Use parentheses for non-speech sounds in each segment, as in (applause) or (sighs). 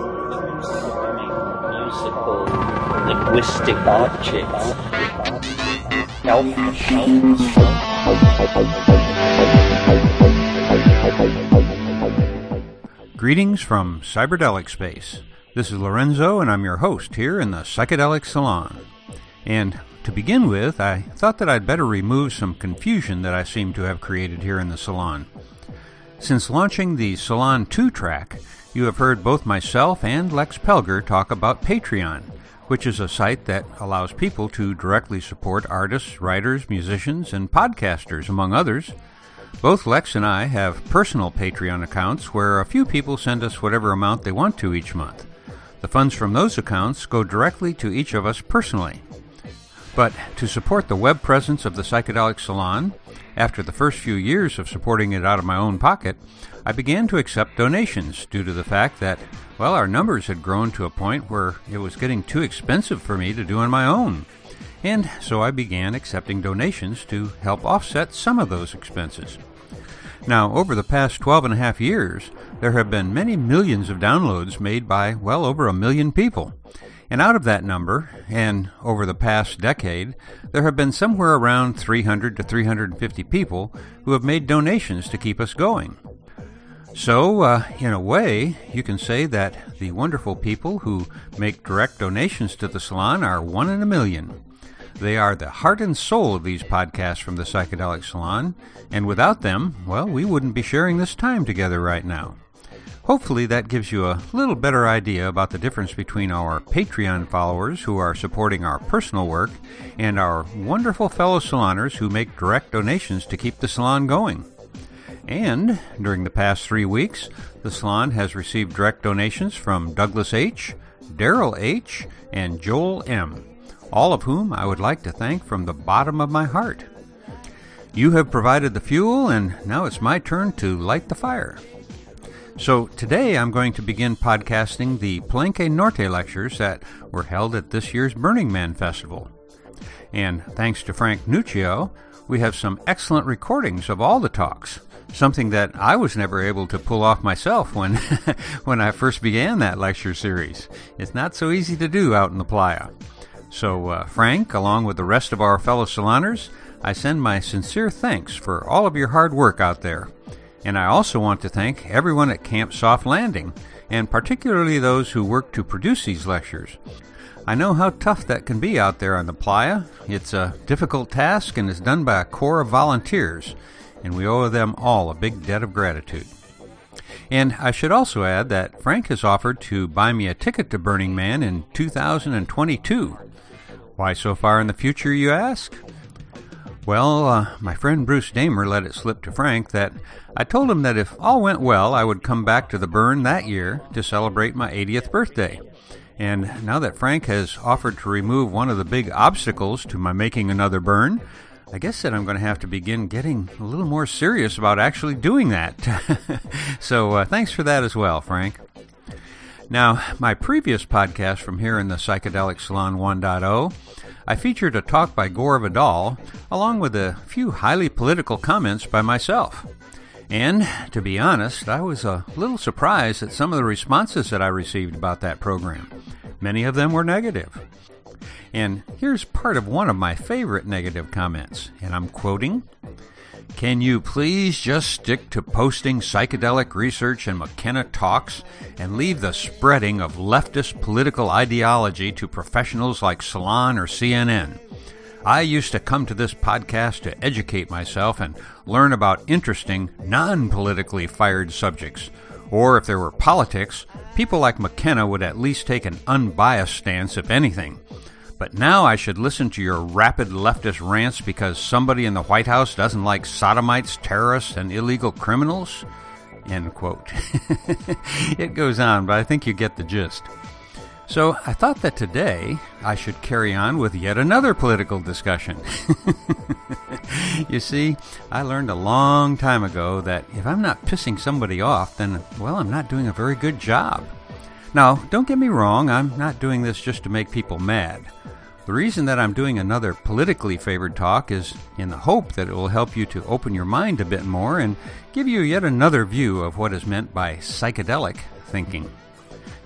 musical linguistic objects. Greetings from Cyberdelic Space. This is Lorenzo, and I'm your host here in the Psychedelic Salon. And to begin with, I thought that I'd better remove some confusion that I seem to have created here in the salon. Since launching the Salon 2 track, you have heard both myself and Lex Pelger talk about Patreon, which is a site that allows people to directly support artists, writers, musicians, and podcasters, among others. Both Lex and I have personal Patreon accounts where a few people send us whatever amount they want to each month. The funds from those accounts go directly to each of us personally. But to support the web presence of the Psychedelic Salon, after the first few years of supporting it out of my own pocket, I began to accept donations due to the fact that, well, our numbers had grown to a point where it was getting too expensive for me to do on my own. And so I began accepting donations to help offset some of those expenses. Now, over the past 12 and a half years, there have been many millions of downloads made by well over a million people. And out of that number, and over the past decade, there have been somewhere around 300 to 350 people who have made donations to keep us going. So, uh, in a way, you can say that the wonderful people who make direct donations to the salon are one in a million. They are the heart and soul of these podcasts from the Psychedelic Salon, and without them, well, we wouldn't be sharing this time together right now. Hopefully, that gives you a little better idea about the difference between our Patreon followers who are supporting our personal work and our wonderful fellow saloners who make direct donations to keep the salon going. And during the past three weeks, the salon has received direct donations from Douglas H., Daryl H., and Joel M all of whom I would like to thank from the bottom of my heart. You have provided the fuel, and now it's my turn to light the fire. So today I'm going to begin podcasting the Palenque Norte lectures that were held at this year's Burning Man Festival. And thanks to Frank Nuccio, we have some excellent recordings of all the talks, something that I was never able to pull off myself when (laughs) when I first began that lecture series. It's not so easy to do out in the playa. So, uh, Frank, along with the rest of our fellow saloners, I send my sincere thanks for all of your hard work out there. And I also want to thank everyone at Camp Soft Landing, and particularly those who work to produce these lectures. I know how tough that can be out there on the playa. It's a difficult task and is done by a corps of volunteers, and we owe them all a big debt of gratitude. And I should also add that Frank has offered to buy me a ticket to Burning Man in 2022. Why so far in the future, you ask? Well, uh, my friend Bruce Damer let it slip to Frank that I told him that if all went well, I would come back to the burn that year to celebrate my 80th birthday. And now that Frank has offered to remove one of the big obstacles to my making another burn, I guess that I'm going to have to begin getting a little more serious about actually doing that. (laughs) so uh, thanks for that as well, Frank. Now, my previous podcast from here in the Psychedelic Salon 1.0, I featured a talk by Gore Vidal, along with a few highly political comments by myself. And, to be honest, I was a little surprised at some of the responses that I received about that program. Many of them were negative. And here's part of one of my favorite negative comments, and I'm quoting can you please just stick to posting psychedelic research and McKenna talks and leave the spreading of leftist political ideology to professionals like Salon or CNN? I used to come to this podcast to educate myself and learn about interesting, non politically fired subjects. Or if there were politics, people like McKenna would at least take an unbiased stance, if anything. But now I should listen to your rapid leftist rants because somebody in the White House doesn't like sodomites, terrorists, and illegal criminals? End quote. (laughs) it goes on, but I think you get the gist. So I thought that today I should carry on with yet another political discussion. (laughs) you see, I learned a long time ago that if I'm not pissing somebody off, then, well, I'm not doing a very good job. Now, don't get me wrong, I'm not doing this just to make people mad. The reason that I'm doing another politically favored talk is in the hope that it will help you to open your mind a bit more and give you yet another view of what is meant by psychedelic thinking.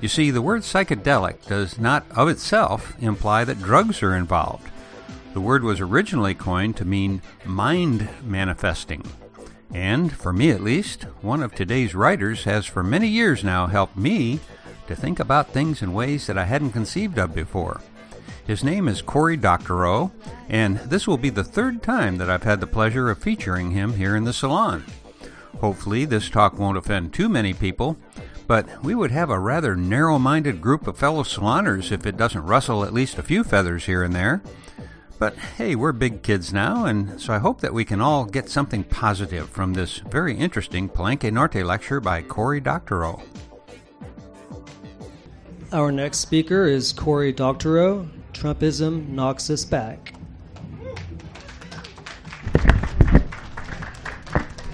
You see, the word psychedelic does not of itself imply that drugs are involved. The word was originally coined to mean mind manifesting. And, for me at least, one of today's writers has for many years now helped me to think about things in ways that I hadn't conceived of before. His name is Cory Doctorow, and this will be the third time that I've had the pleasure of featuring him here in the salon. Hopefully, this talk won't offend too many people, but we would have a rather narrow minded group of fellow saloners if it doesn't rustle at least a few feathers here and there. But hey, we're big kids now, and so I hope that we can all get something positive from this very interesting Palenque Norte lecture by Cory Doctorow. Our next speaker is Cory Doctorow. Trumpism knocks us back.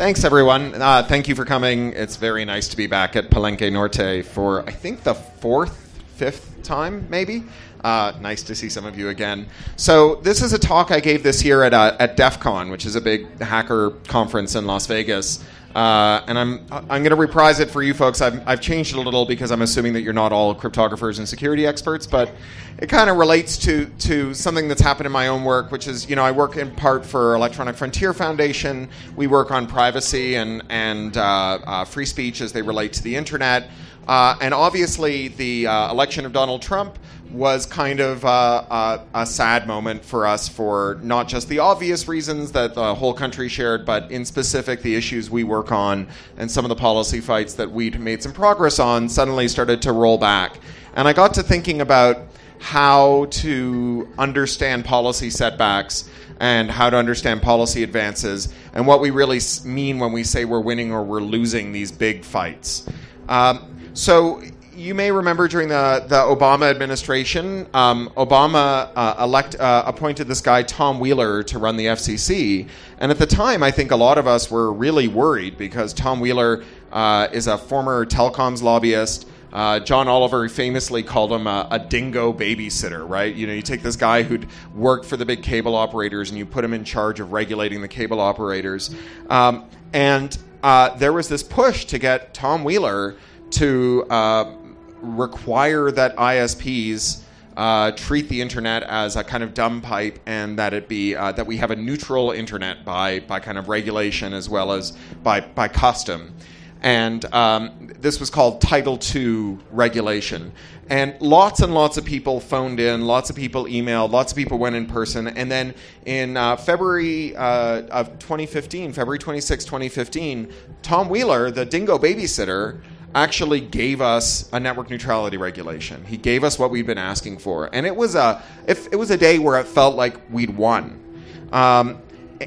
Thanks, everyone. Uh, thank you for coming. It's very nice to be back at Palenque Norte for, I think, the fourth, fifth time, maybe. Uh, nice to see some of you again. So, this is a talk I gave this year at, uh, at DEF CON, which is a big hacker conference in Las Vegas. Uh, and I'm I'm going to reprise it for you folks. I've, I've changed it a little because I'm assuming that you're not all cryptographers and security experts, but it kind of relates to to something that's happened in my own work, which is you know I work in part for Electronic Frontier Foundation. We work on privacy and and uh, uh, free speech as they relate to the internet. Uh, and obviously, the uh, election of Donald Trump was kind of uh, a sad moment for us for not just the obvious reasons that the whole country shared, but in specific, the issues we work on and some of the policy fights that we'd made some progress on suddenly started to roll back. And I got to thinking about how to understand policy setbacks and how to understand policy advances and what we really mean when we say we're winning or we're losing these big fights. Um, so you may remember during the, the Obama administration, um, Obama uh, elect, uh, appointed this guy, Tom Wheeler, to run the FCC. And at the time, I think a lot of us were really worried because Tom Wheeler uh, is a former telecoms lobbyist. Uh, John Oliver famously called him a, a, dingo babysitter, right? You know, you take this guy who'd worked for the big cable operators and you put him in charge of regulating the cable operators. Um, and uh, there was this push to get Tom Wheeler to uh, require that ISPs uh, treat the internet as a kind of dumb pipe, and that it be uh, that we have a neutral internet by by kind of regulation as well as by by custom. And um, this was called Title II regulation. And lots and lots of people phoned in, lots of people emailed, lots of people went in person. And then in uh, February uh, of 2015, February 26, 2015, Tom Wheeler, the dingo babysitter, actually gave us a network neutrality regulation. He gave us what we'd been asking for, and it was a if it was a day where it felt like we'd won. Um,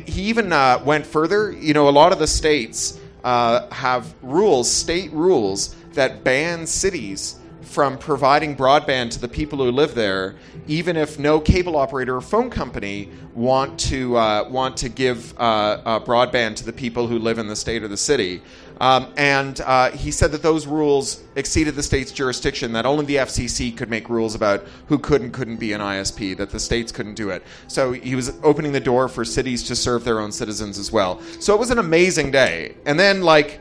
he even uh, went further. You know, a lot of the states uh, have rules, state rules that ban cities from providing broadband to the people who live there, even if no cable operator or phone company want to uh, want to give uh, uh, broadband to the people who live in the state or the city. Um, and uh, he said that those rules exceeded the state's jurisdiction, that only the FCC could make rules about who could and couldn't be an ISP, that the states couldn't do it. So he was opening the door for cities to serve their own citizens as well. So it was an amazing day. And then, like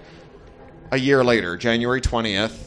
a year later, January 20th,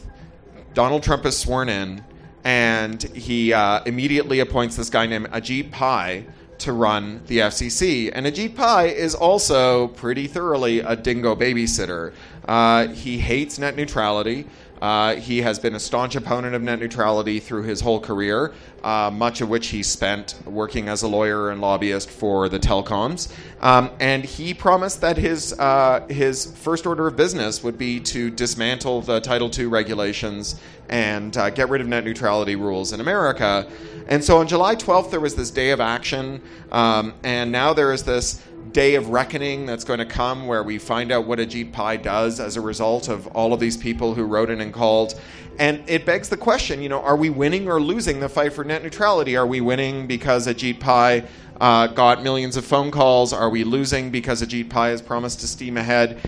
Donald Trump is sworn in, and he uh, immediately appoints this guy named Ajit Pai to run the FCC. And Ajit Pai is also pretty thoroughly a dingo babysitter. Uh, he hates net neutrality. Uh, he has been a staunch opponent of net neutrality through his whole career, uh, much of which he spent working as a lawyer and lobbyist for the telecoms. Um, and he promised that his uh, his first order of business would be to dismantle the Title II regulations and uh, get rid of net neutrality rules in America. And so on July 12th, there was this day of action, um, and now there is this day of reckoning that's going to come where we find out what Ajit Pai does as a result of all of these people who wrote in and called. And it begs the question, you know, are we winning or losing the fight for net neutrality? Are we winning because Ajit Pai uh, got millions of phone calls? Are we losing because Ajit Pai has promised to steam ahead?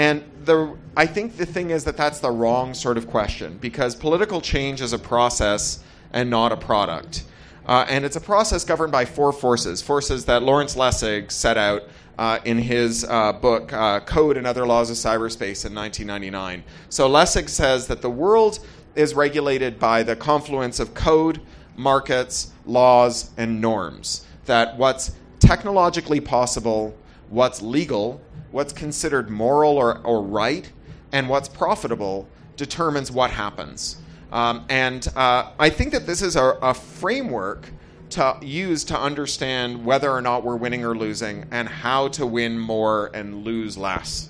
And the, I think the thing is that that's the wrong sort of question because political change is a process and not a product. Uh, and it's a process governed by four forces, forces that Lawrence Lessig set out uh, in his uh, book, uh, Code and Other Laws of Cyberspace, in 1999. So Lessig says that the world is regulated by the confluence of code, markets, laws, and norms. That what's technologically possible, what's legal, what's considered moral or, or right, and what's profitable determines what happens. Um, and uh, I think that this is a, a framework to use to understand whether or not we're winning or losing and how to win more and lose less.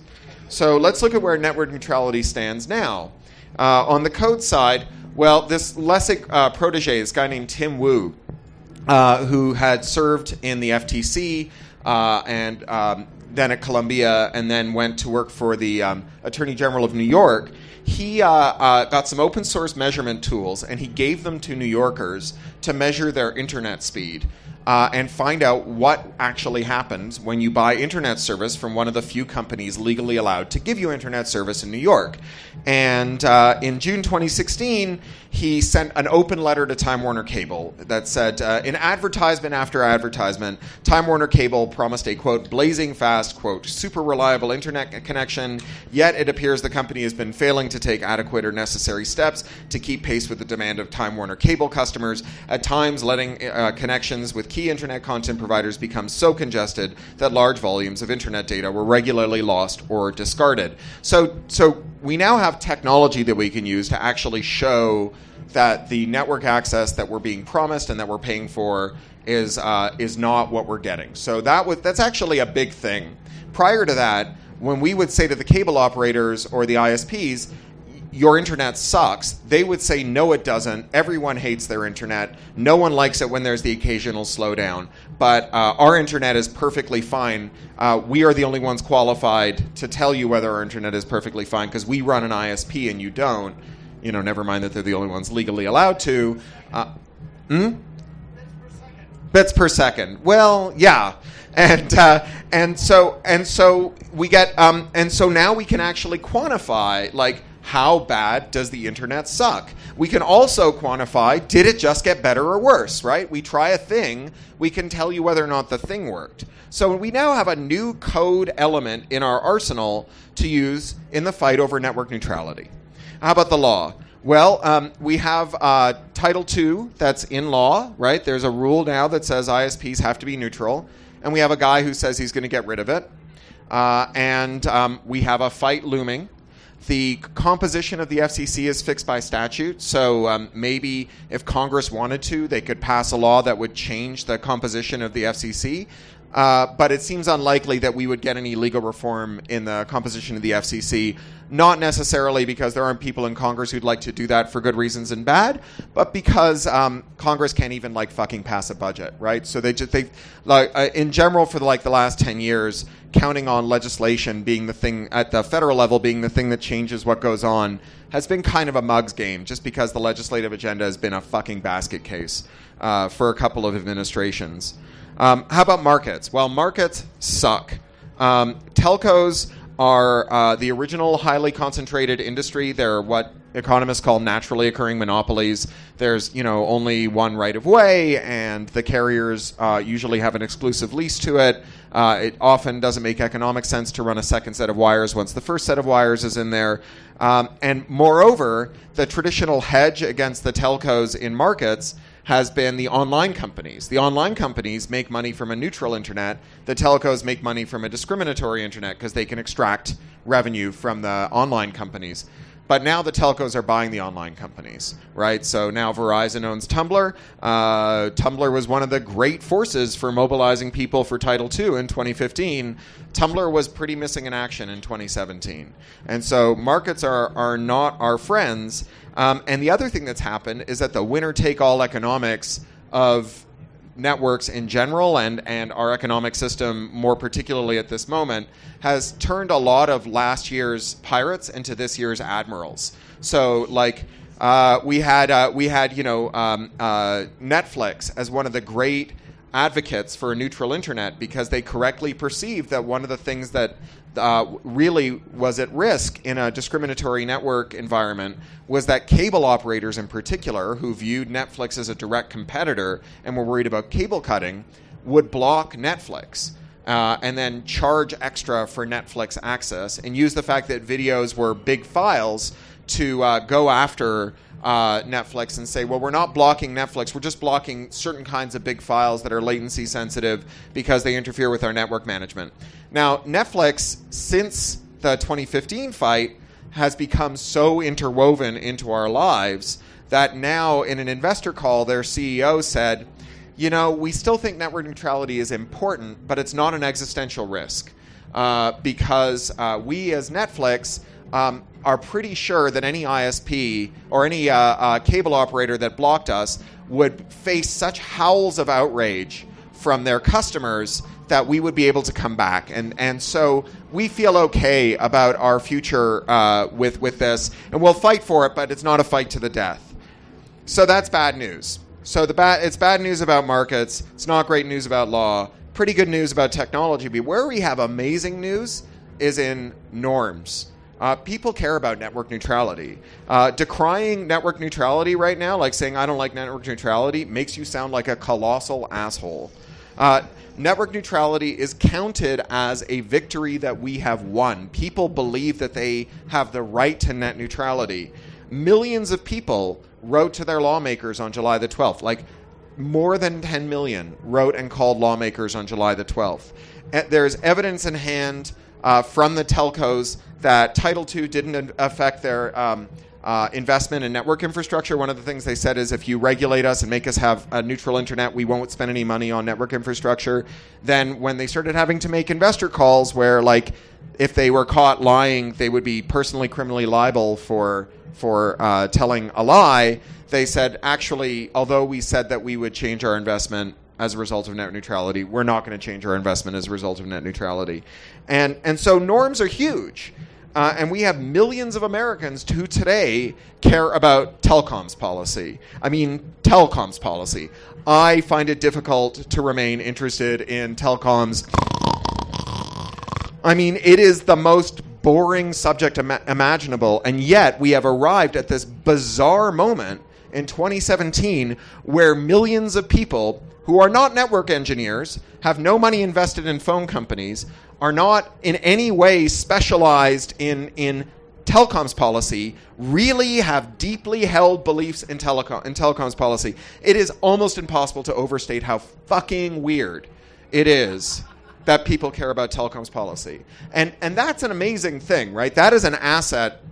So let's look at where network neutrality stands now. Uh, on the code side, well, this Lessig uh, protege, this guy named Tim Wu, uh, who had served in the FTC uh, and um, then at Columbia, and then went to work for the um, Attorney General of New York. He uh, uh, got some open source measurement tools, and he gave them to New Yorkers to measure their internet speed. Uh, and find out what actually happens when you buy internet service from one of the few companies legally allowed to give you internet service in New York. And uh, in June 2016, he sent an open letter to Time Warner Cable that said, uh, in advertisement after advertisement, Time Warner Cable promised a quote, blazing fast, quote, super reliable internet connection, yet it appears the company has been failing to take adequate or necessary steps to keep pace with the demand of Time Warner Cable customers, at times letting uh, connections with key internet content providers become so congested that large volumes of internet data were regularly lost or discarded. So, so we now have technology that we can use to actually show that the network access that we're being promised and that we're paying for is uh, is not what we're getting. So that was that's actually a big thing. Prior to that, when we would say to the cable operators or the ISPs, your internet sucks, they would say, no, it doesn't. Everyone hates their internet. No one likes it when there's the occasional slowdown. But uh, our internet is perfectly fine. Uh, we are the only ones qualified to tell you whether our internet is perfectly fine because we run an ISP and you don't. You know, never mind that they're the only ones legally allowed to. Uh, hmm? bits per second. Well, yeah, and uh, and so and so we get um, and so now we can actually quantify like how bad does the internet suck? We can also quantify did it just get better or worse, right? We try a thing, we can tell you whether or not the thing worked. So we now have a new code element in our arsenal to use in the fight over network neutrality. How about the law? Well, um, we have uh, Title II that's in law, right? There's a rule now that says ISPs have to be neutral, and we have a guy who says he's going to get rid of it. Uh, and um, we have a fight looming the composition of the FCC is fixed by statute, so um, maybe if Congress wanted to, they could pass a law that would change the composition of the FCC. Uh, but it seems unlikely that we would get any legal reform in the composition of the FCC. Not necessarily because there aren't people in Congress who'd like to do that for good reasons and bad, but because um, Congress can't even like fucking pass a budget, right? So they just they like uh, in general for like the last ten years, counting on legislation being the thing at the federal level being the thing that changes what goes on has been kind of a mugs game, just because the legislative agenda has been a fucking basket case uh, for a couple of administrations. Um, how about markets? Well, markets suck. Um, telcos are uh, the original highly concentrated industry. They're what economists call naturally occurring monopolies. There's you know only one right of way, and the carriers uh, usually have an exclusive lease to it. Uh, it often doesn't make economic sense to run a second set of wires once the first set of wires is in there. Um, and moreover, the traditional hedge against the telcos in markets has been the online companies. The online companies make money from a neutral internet. The telcos make money from a discriminatory internet because they can extract revenue from the online companies. But now the telcos are buying the online companies, right? So now Verizon owns Tumblr. Uh, Tumblr was one of the great forces for mobilizing people for Title II in 2015. Tumblr was pretty missing in action in 2017. And so markets are, are not our friends. Um, and the other thing that's happened is that the winner take all economics of networks in general and, and our economic system more particularly at this moment has turned a lot of last year's pirates into this year's admirals. So like uh, we had uh, we had you know um, uh, Netflix as one of the great advocates for a neutral internet because they correctly perceived that one of the things that uh, really was at risk in a discriminatory network environment was that cable operators, in particular, who viewed Netflix as a direct competitor and were worried about cable cutting, would block Netflix. Uh, and then charge extra for Netflix access and use the fact that videos were big files to uh, go after uh, Netflix and say, well, we're not blocking Netflix. We're just blocking certain kinds of big files that are latency sensitive because they interfere with our network management. Now, Netflix, since the 2015 fight, has become so interwoven into our lives that now, in an investor call, their CEO said, you know, we still think network neutrality is important, but it's not an existential risk. Uh, because uh, we as Netflix um, are pretty sure that any ISP or any uh, uh, cable operator that blocked us would face such howls of outrage from their customers that we would be able to come back. And, and so we feel okay about our future uh, with, with this, and we'll fight for it, but it's not a fight to the death. So that's bad news. So the bad, it's bad news about markets. It's not great news about law pretty good news about technology. But where we have amazing news is in norms. Uh, people care about network neutrality. Uh, decrying network neutrality right now, like saying I don't like network neutrality, makes you sound like a colossal asshole. Uh, network neutrality is counted as a victory that we have won. People believe that they have the right to net neutrality. Millions of people wrote to their lawmakers on July the 12th. Like, more than 10 million wrote and called lawmakers on July the 12th. There's evidence in hand uh, from the telcos that Title II didn't affect their um, uh, investment in network infrastructure. One of the things they said is if you regulate us and make us have a neutral internet, we won't spend any money on network infrastructure. Then, when they started having to make investor calls where, like, if they were caught lying, they would be personally criminally liable for for uh, telling a lie they said, actually, although we said that we would change our investment as a result of net neutrality, we're not going to change our investment as a result of net neutrality. And, and so norms are huge. Uh, and we have millions of Americans who today care about telecoms policy. I mean, telecoms policy. I find it difficult to remain interested in telecoms. I mean, it is the most boring subject ima- imaginable, and yet we have arrived at this bizarre moment in 2017 where millions of people who are not network engineers, have no money invested in phone companies, are not in any way specialized in, in telecoms policy, really have deeply held beliefs in, telecom, in telecoms policy. It is almost impossible to overstate how fucking weird it is that people care about telecoms policy. And, and that's an amazing thing, right? That is an asset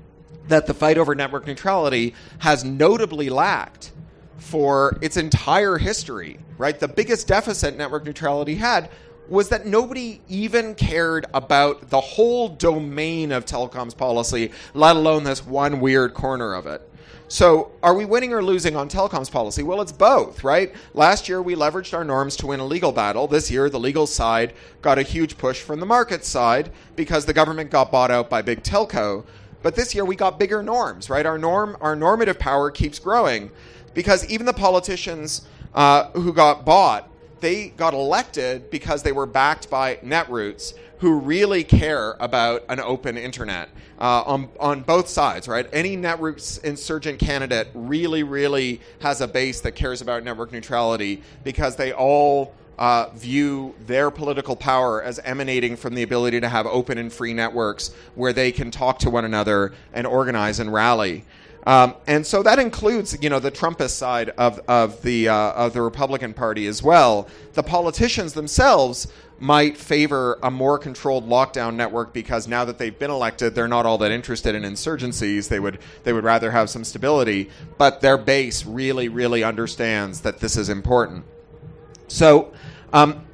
that the fight over network neutrality has notably lacked for its entire history, right? The biggest deficit network neutrality had was that nobody even cared about the whole domain of telecoms policy, let alone this one weird corner of it. So, are we winning or losing on telecoms policy? Well, it's both, right? Last year, we leveraged our norms to win a legal battle. This year, the legal side got a huge push from the market side because the government got bought out by big telco. But this year we got bigger norms, right? Our norm, our normative power keeps growing because even the politicians uh, who got bought, they got elected because they were backed by netroots who really care about an open internet uh, on on both sides, right? Any netroots insurgent candidate really, really has a base that cares about network neutrality because they all uh, view their political power as emanating from the ability to have open and free networks where they can talk to one another and organize and rally. Um, and so that includes, you know, the Trumpist side of, of the uh, of the Republican Party as well. The politicians themselves might favor a more controlled lockdown network because now that they've been elected, they're not all that interested in insurgencies. They would they would rather have some stability. But their base really, really understands that this is important. So um,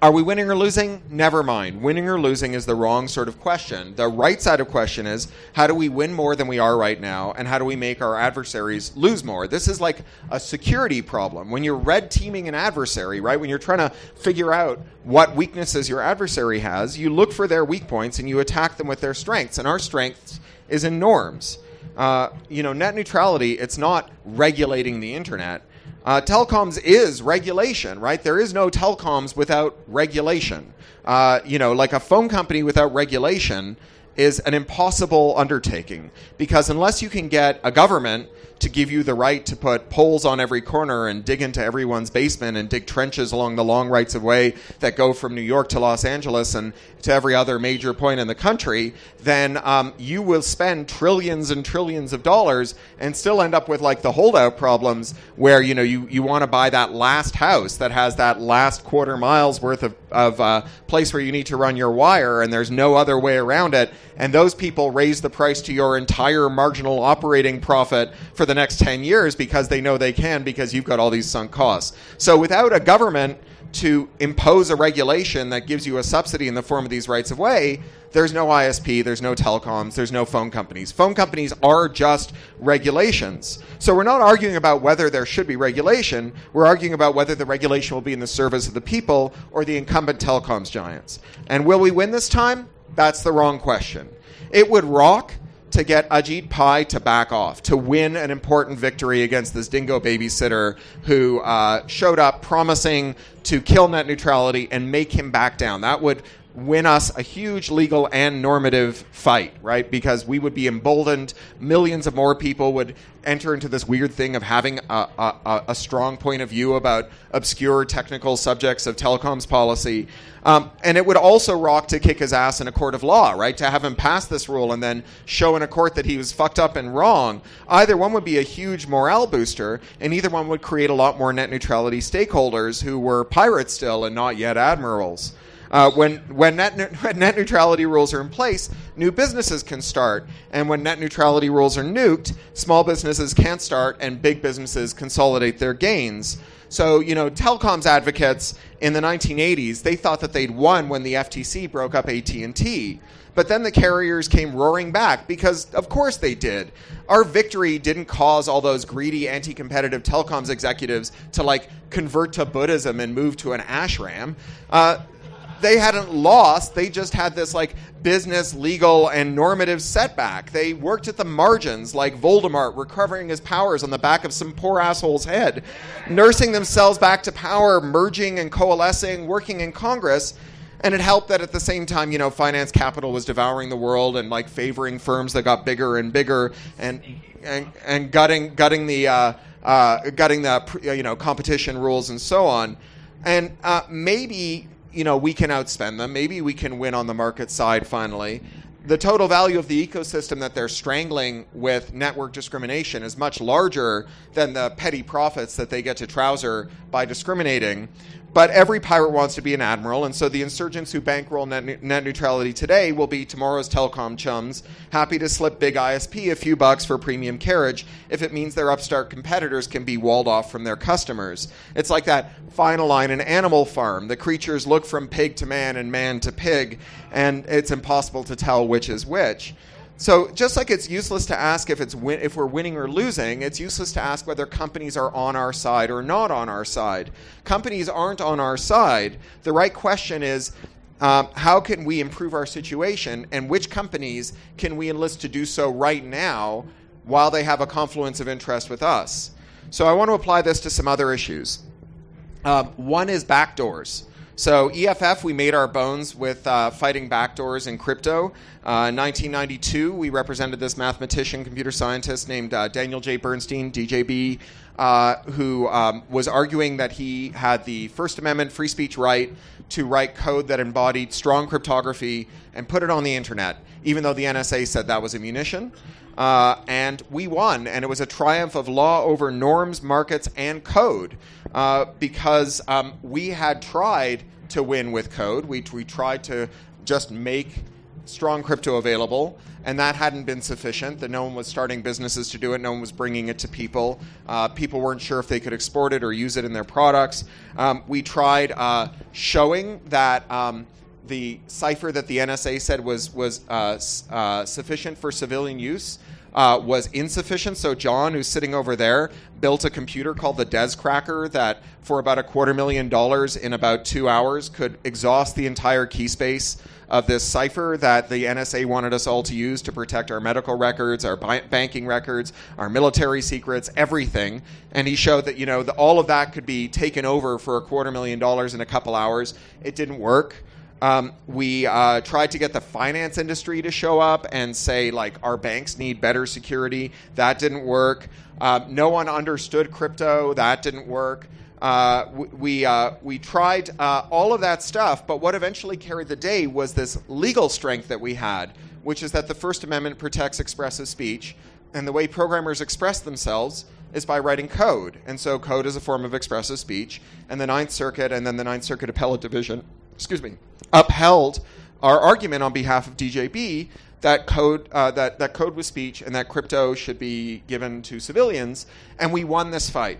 are we winning or losing? Never mind. Winning or losing is the wrong sort of question. The right side of question is how do we win more than we are right now, and how do we make our adversaries lose more? This is like a security problem. When you're red teaming an adversary, right? When you're trying to figure out what weaknesses your adversary has, you look for their weak points and you attack them with their strengths. And our strengths is in norms. Uh, you know, net neutrality, it's not regulating the internet uh, telecoms is regulation, right? There is no telecoms without regulation. Uh, you know, like a phone company without regulation is an impossible undertaking. Because unless you can get a government to give you the right to put poles on every corner and dig into everyone's basement and dig trenches along the long rights of way that go from New York to Los Angeles and to every other major point in the country, then um, you will spend trillions and trillions of dollars and still end up with like the holdout problems where you know you, you want to buy that last house that has that last quarter miles worth of, of uh, place where you need to run your wire and there's no other way around it and those people raise the price to your entire marginal operating profit for the next 10 years because they know they can because you've got all these sunk costs. So without a government to impose a regulation that gives you a subsidy in the form of these rights of way, there's no ISP, there's no telecoms, there's no phone companies. Phone companies are just regulations. So we're not arguing about whether there should be regulation, we're arguing about whether the regulation will be in the service of the people or the incumbent telecoms giants. And will we win this time? That's the wrong question. It would rock to get Ajit Pai to back off, to win an important victory against this dingo babysitter who uh, showed up promising to kill net neutrality and make him back down. That would win us a huge legal and normative fight, right? Because we would be emboldened. Millions of more people would enter into this weird thing of having a, a, a strong point of view about obscure technical subjects of telecoms policy. Um, and it would also rock to kick his ass in a court of law, right? To have him pass this rule and then show in a court that he was fucked up and wrong. Either one would be a huge morale booster, and either one would create a lot more net neutrality stakeholders who were pirates still and not yet admirals. Uh, when when net, (laughs) when net neutrality rules are in place, new businesses can start, and when net neutrality rules are nuked, small businesses can't start, and big businesses consolidate their gains. So you know, telecoms advocates in the 1980s they thought that they'd won when the FTC broke up AT and T. But then the carriers came roaring back because, of course, they did. Our victory didn't cause all those greedy, anti competitive telecoms executives to like convert to Buddhism and move to an ashram. Uh, they hadn't lost. They just had this like business, legal, and normative setback. They worked at the margins like Voldemort recovering his powers on the back of some poor asshole's head, nursing themselves back to power, merging and coalescing, working in Congress. And it helped that at the same time, you know, finance capital was devouring the world and like favoring firms that got bigger and bigger and and, and gutting gutting the uh, uh, gutting the you know competition rules and so on. And uh, maybe you know, we can outspend them. Maybe we can win on the market side finally. The total value of the ecosystem that they're strangling with network discrimination is much larger than the petty profits that they get to trouser by discriminating. But every pirate wants to be an admiral, and so the insurgents who bankroll net, net, neutrality today will be tomorrow's telecom chums, happy to slip big ISP a few bucks for premium carriage if it means their upstart competitors can be walled off from their customers. It's like that final line in Animal Farm. The creatures look from pig to man and man to pig, and it's impossible to tell which is which. So just like it's useless to ask if it's win- if we're winning or losing, it's useless to ask whether companies are on our side or not on our side. Companies aren't on our side. The right question is. Um, how can we improve our situation, and which companies can we enlist to do so right now while they have a confluence of interest with us? So, I want to apply this to some other issues. Uh, one is backdoors. So EFF, we made our bones with uh, fighting backdoors in crypto. Uh, in 1992, we represented this mathematician, computer scientist named uh, Daniel J. Bernstein, DJB, uh, who um, was arguing that he had the First Amendment free speech right to write code that embodied strong cryptography and put it on the internet, even though the NSA said that was a munition. Uh, and we won, and it was a triumph of law over norms, markets, and code uh, because um, we had tried to win with code. We, we tried to just make strong crypto available, and that hadn't been sufficient. That no one was starting businesses to do it, no one was bringing it to people. Uh, people weren't sure if they could export it or use it in their products. Um, we tried uh, showing that. Um, the cipher that the NSA said was was uh, uh, sufficient for civilian use uh, was insufficient. So John, who's sitting over there, built a computer called the DES Cracker that, for about a quarter million dollars in about two hours, could exhaust the entire key space of this cipher that the NSA wanted us all to use to protect our medical records, our bi- banking records, our military secrets, everything. And he showed that you know the, all of that could be taken over for a quarter million dollars in a couple hours. It didn't work. Um, we uh, tried to get the finance industry to show up and say, like, our banks need better security. That didn't work. Uh, no one understood crypto. That didn't work. Uh, we uh, we tried uh, all of that stuff, but what eventually carried the day was this legal strength that we had, which is that the First Amendment protects expressive speech, and the way programmers express themselves is by writing code, and so code is a form of expressive speech. And the Ninth Circuit, and then the Ninth Circuit Appellate Division, excuse me, upheld our argument on behalf of DJB that code uh, that that code was speech and that crypto should be given to civilians, and we won this fight.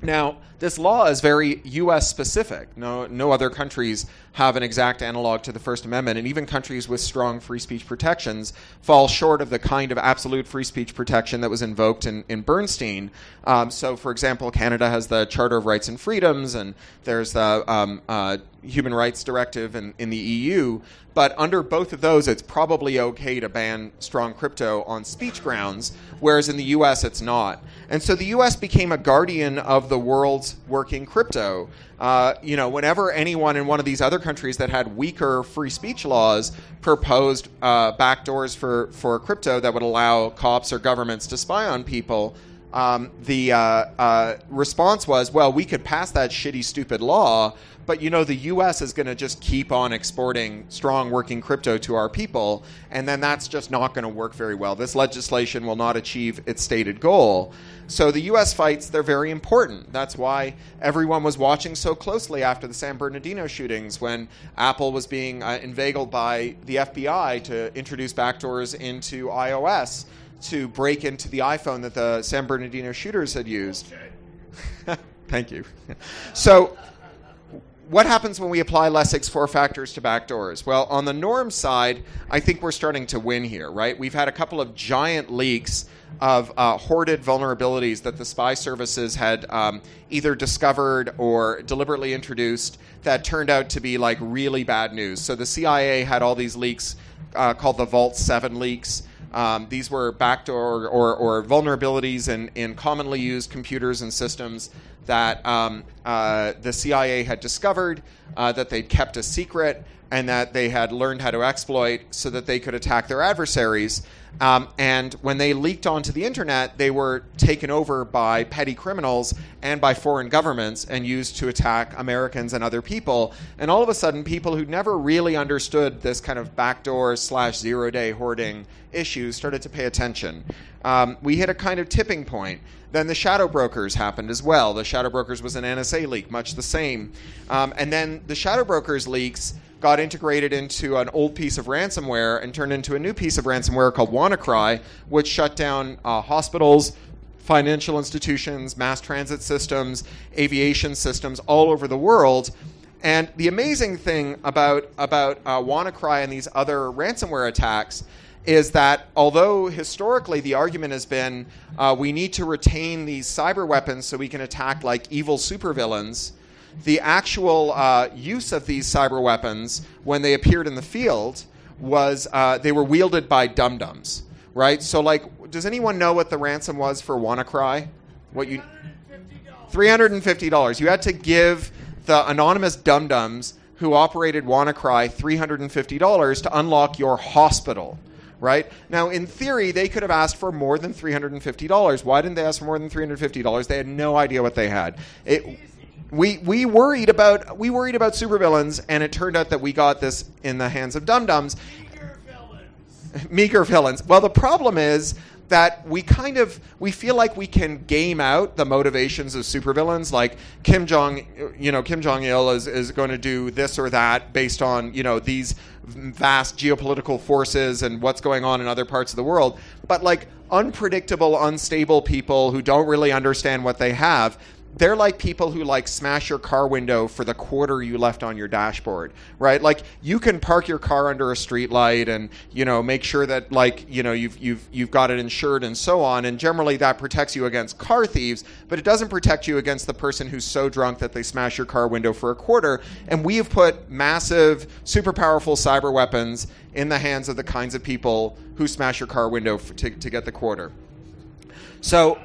Now, this law is very U.S. specific. No, no other countries have an exact analog to the First Amendment, and even countries with strong free speech protections fall short of the kind of absolute free speech protection that was invoked in, in Bernstein. Um, so, for example, Canada has the Charter of Rights and Freedoms, and there's the um, uh, Human Rights Directive in, in the EU. But under both of those, it's probably okay to ban strong crypto on speech grounds, whereas in the US, it's not. And so the US became a guardian of the world's working crypto. Uh, you know, whenever anyone in one of these other countries that had weaker free speech laws proposed uh, backdoors for, for crypto that would allow cops or governments to spy on people, um, the uh, uh, response was, well, we could pass that shitty, stupid law, but you know, the U.S. is going to just keep on exporting strong working crypto to our people, and then that's just not going to work very well. This legislation will not achieve its stated goal. So the U.S. fights, they're very important. That's why everyone was watching so closely after the San Bernardino shootings when Apple was being uh, inveigled by the FBI to introduce backdoors into iOS to break into the iPhone that the San Bernardino shooters had used. (laughs) Thank you. So, what happens when we apply Lessig's four factors to backdoors? Well, on the norm side, I think we're starting to win here, right? We've had a couple of giant leaks of uh, hoarded vulnerabilities that the spy services had um, either discovered or deliberately introduced that turned out to be like really bad news. So the CIA had all these leaks uh, called the Vault 7 leaks. Um, these were backdoor or, or vulnerabilities in, in commonly used computers and systems that um, uh, the CIA had discovered, uh, that they'd kept a secret, and that they had learned how to exploit so that they could attack their adversaries. Um, and when they leaked onto the internet, they were taken over by petty criminals and by foreign governments and used to attack Americans and other people. And all of a sudden, people who never really understood this kind of backdoor slash zero day hoarding issue started to pay attention. Um, we hit a kind of tipping point. Then the shadow brokers happened as well. The shadow brokers was an NSA leak, much the same. Um, and then the shadow brokers leaks got integrated into an old piece of ransomware and turned into a new piece of ransomware called WannaCry, which shut down uh, hospitals, financial institutions, mass transit systems, aviation systems all over the world. And the amazing thing about about uh, WannaCry and these other ransomware attacks is that although historically the argument has been uh, we need to retain these cyber weapons so we can attack like evil supervillains, the actual uh, use of these cyber weapons when they appeared in the field was uh, they were wielded by dum dums, right? So, like, does anyone know what the ransom was for WannaCry? What you? Three hundred and fifty dollars. You had to give the anonymous dum dums who operated WannaCry three hundred and fifty dollars to unlock your hospital. Right now, in theory, they could have asked for more than three hundred and fifty dollars. Why didn't they ask for more than three hundred fifty dollars? They had no idea what they had. It, we we worried about we worried about supervillains, and it turned out that we got this in the hands of dum dums. (laughs) Meager villains. Well, the problem is that we kind of we feel like we can game out the motivations of supervillains like Kim Jong you know Kim Jong Il is, is going to do this or that based on you know these vast geopolitical forces and what's going on in other parts of the world but like unpredictable unstable people who don't really understand what they have they're like people who like smash your car window for the quarter you left on your dashboard, right? Like you can park your car under a street light and you know make sure that like you know you've you've you've got it insured and so on, and generally that protects you against car thieves, but it doesn't protect you against the person who's so drunk that they smash your car window for a quarter. And we have put massive, super powerful cyber weapons in the hands of the kinds of people who smash your car window to, to get the quarter. So.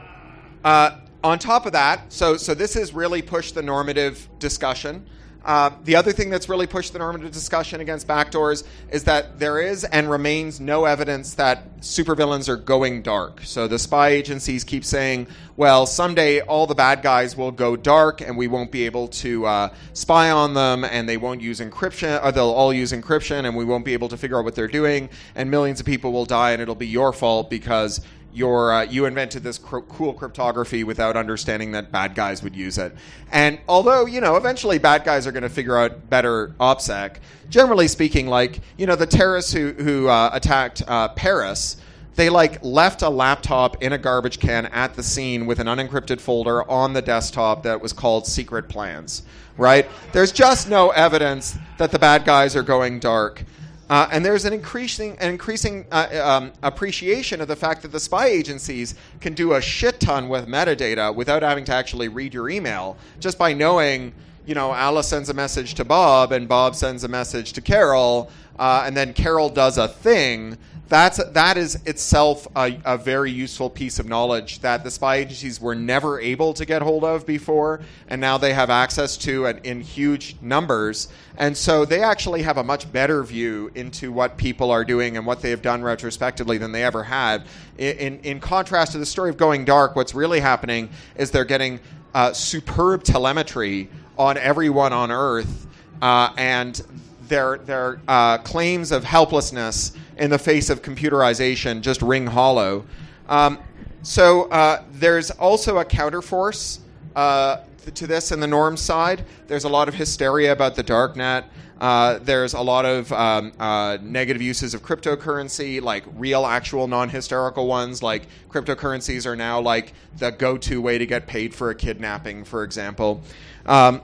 Uh, on top of that, so so this has really pushed the normative discussion. Uh, the other thing that's really pushed the normative discussion against backdoors is that there is and remains no evidence that supervillains are going dark. So the spy agencies keep saying, well, someday all the bad guys will go dark and we won't be able to uh, spy on them and they won't use encryption, or they'll all use encryption and we won't be able to figure out what they're doing and millions of people will die and it'll be your fault because your uh, you invented this cr- cool cryptography without understanding that bad guys would use it. And although you know eventually bad guys are going to figure out better OPSEC, generally speaking, like you know the terrorists who who uh, attacked uh, Paris. They like left a laptop in a garbage can at the scene with an unencrypted folder on the desktop that was called secret plans. Right? There's just no evidence that the bad guys are going dark. Uh, and there's an increasing, an increasing uh, um, appreciation of the fact that the spy agencies can do a shit ton with metadata without having to actually read your email, just by knowing, you know, Alice sends a message to Bob and Bob sends a message to Carol, uh, and then Carol does a thing that's that is itself a, a, very useful piece of knowledge that the spy agencies were never able to get hold of before, and now they have access to in, in huge numbers. And so they actually have a much better view into what people are doing and what they have done retrospectively than they ever had. In, in, in contrast to the story of Going Dark, what's really happening is they're getting uh, superb telemetry on everyone on Earth, uh, and their their uh, claims of helplessness in the face of computerization just ring hollow. Um, so uh, there's also a counterforce uh, to this in the norm side. There's a lot of hysteria about the darknet. Uh, there's a lot of um, uh, negative uses of cryptocurrency, like real, actual, non-hysterical ones. Like cryptocurrencies are now like the go-to way to get paid for a kidnapping, for example. Um,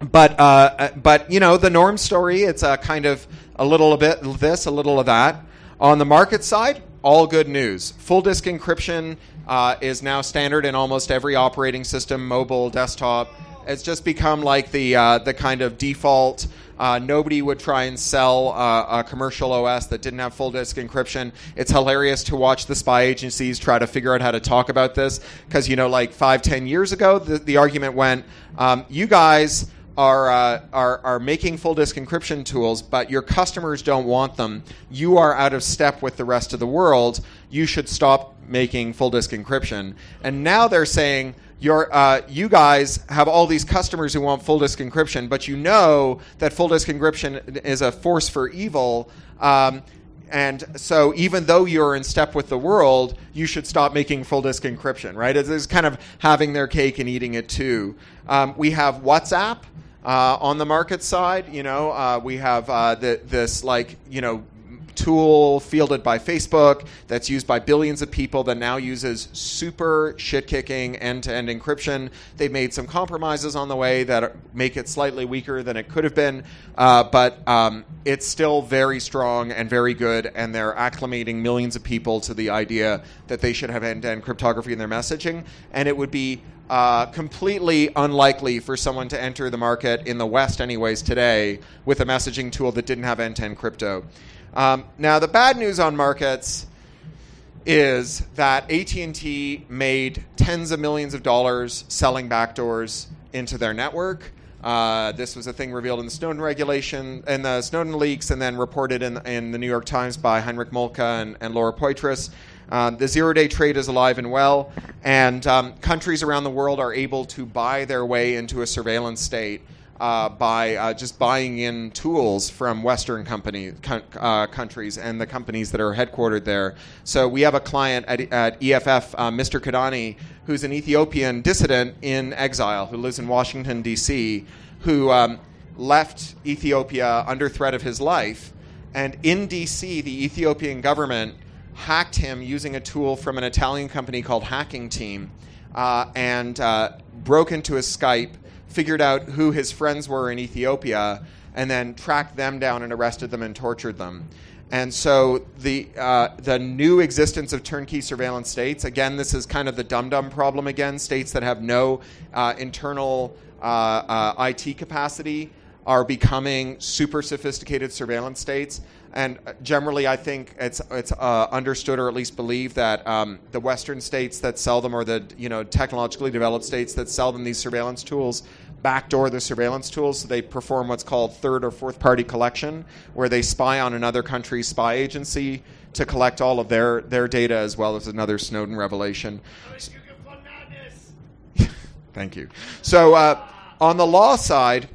but uh, but you know the norm story. It's a kind of a little bit of this, a little of that. On the market side, all good news. Full disk encryption uh, is now standard in almost every operating system, mobile, desktop. It's just become like the uh, the kind of default. Uh, nobody would try and sell uh, a commercial OS that didn't have full disk encryption. It's hilarious to watch the spy agencies try to figure out how to talk about this because you know, like five, ten years ago, the, the argument went, um, "You guys." are, uh, are, are making full disk encryption tools, but your customers don't want them. You are out of step with the rest of the world. You should stop making full disk encryption. And now they're saying, uh, you guys have all these customers who want full disk encryption, but you know that full disk encryption is a force for evil. Um, and so, even though you're in step with the world, you should stop making full disk encryption, right? It's, kind of having their cake and eating it too. Um, we have WhatsApp, uh, on the market side, you know, uh, we have uh, the, this like you know tool fielded by Facebook that's used by billions of people that now uses super shit kicking end to end encryption. They've made some compromises on the way that make it slightly weaker than it could have been, uh, but um, it's still very strong and very good, and they're acclimating millions of people to the idea that they should have end to end cryptography in their messaging, and it would be uh, completely unlikely for someone to enter the market in the West, anyways, today with a messaging tool that didn't have end-to-end crypto. Um, now, the bad news on markets is that AT&T made tens of millions of dollars selling backdoors into their network. Uh, this was a thing revealed in the Snowden regulation and the Snowden leaks, and then reported in, in the New York Times by Henrik Moltke and, and Laura Poitras. Um, the zero day trade is alive and well, and um, countries around the world are able to buy their way into a surveillance state uh, by uh, just buying in tools from Western company, uh, countries and the companies that are headquartered there. So we have a client at, at EFF, uh, Mr. Kidane, who's an Ethiopian dissident in exile who lives in Washington, D.C., who um, left Ethiopia under threat of his life. And in D.C., the Ethiopian government hacked him using a tool from an Italian company called Hacking Team uh, and uh, broke into his Skype, figured out who his friends were in Ethiopia, and then tracked them down and arrested them and tortured them. And so the uh, the new existence of turnkey surveillance states again, this is kind of the dum dum problem again. States that have no uh, internal uh, uh, IT capacity are becoming super sophisticated surveillance states. And generally, I think it's it's uh, understood or at least believed that um, the Western states that sell them, or the you know technologically developed states that sell them these surveillance tools, backdoor the surveillance tools. So they perform what's called third or fourth party collection, where they spy on another country's spy agency to collect all of their, their data as well as another Snowden revelation. (laughs) Thank you. So, uh, on the law side,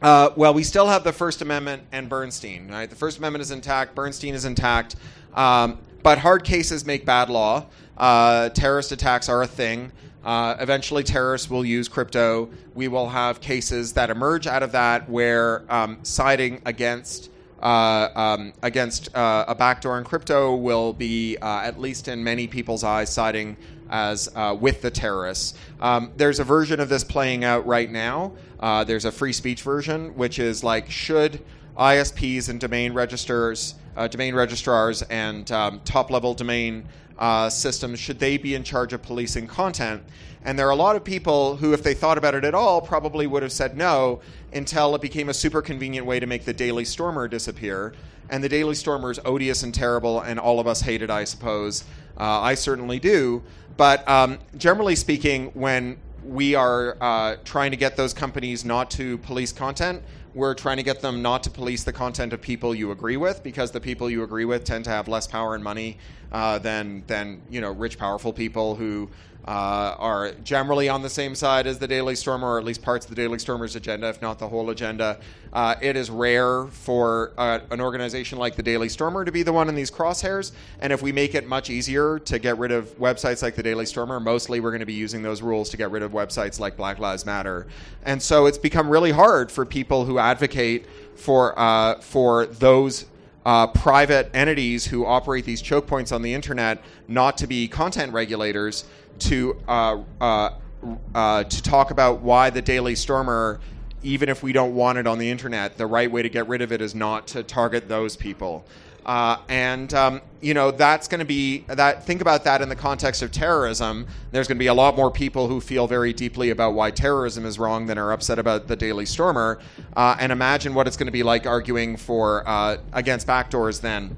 uh, well, we still have the First Amendment and Bernstein. Right? The First Amendment is intact. Bernstein is intact. Um, but hard cases make bad law. Uh, terrorist attacks are a thing. Uh, eventually, terrorists will use crypto. We will have cases that emerge out of that where um, siding against uh, um, against uh, a backdoor in crypto will be, uh, at least in many people's eyes, siding as uh, with the terrorists. Um, there's a version of this playing out right now. There's a free speech version, which is like should ISPs and domain registers, uh, domain registrars, and um, top-level domain uh, systems should they be in charge of policing content? And there are a lot of people who, if they thought about it at all, probably would have said no until it became a super convenient way to make the Daily Stormer disappear. And the Daily Stormer is odious and terrible, and all of us hate it, I suppose. Uh, I certainly do. But um, generally speaking, when we are uh, trying to get those companies not to police content, we're trying to get them not to police the content of people you agree with because the people you agree with tend to have less power and money uh, than than you know rich powerful people who uh, are generally on the same side as the Daily Stormer, or at least parts of the Daily Stormer's agenda, if not the whole agenda. Uh, it is rare for uh, an organization like the Daily Stormer to be the one in these crosshairs. And if we make it much easier to get rid of websites like the Daily Stormer, mostly we're going to be using those rules to get rid of websites like Black Lives Matter. And so it's become really hard for people who advocate for uh, for those uh, private entities who operate these choke points on the internet not to be content regulators to uh, uh, uh, to talk about why the Daily Stormer, even if we don't want it on the internet, the right way to get rid of it is not to target those people. Uh, and um, you know that's going to be that. Think about that in the context of terrorism. There's going to be a lot more people who feel very deeply about why terrorism is wrong than are upset about the Daily Stormer. Uh, and imagine what it's going to be like arguing for uh, against backdoors then.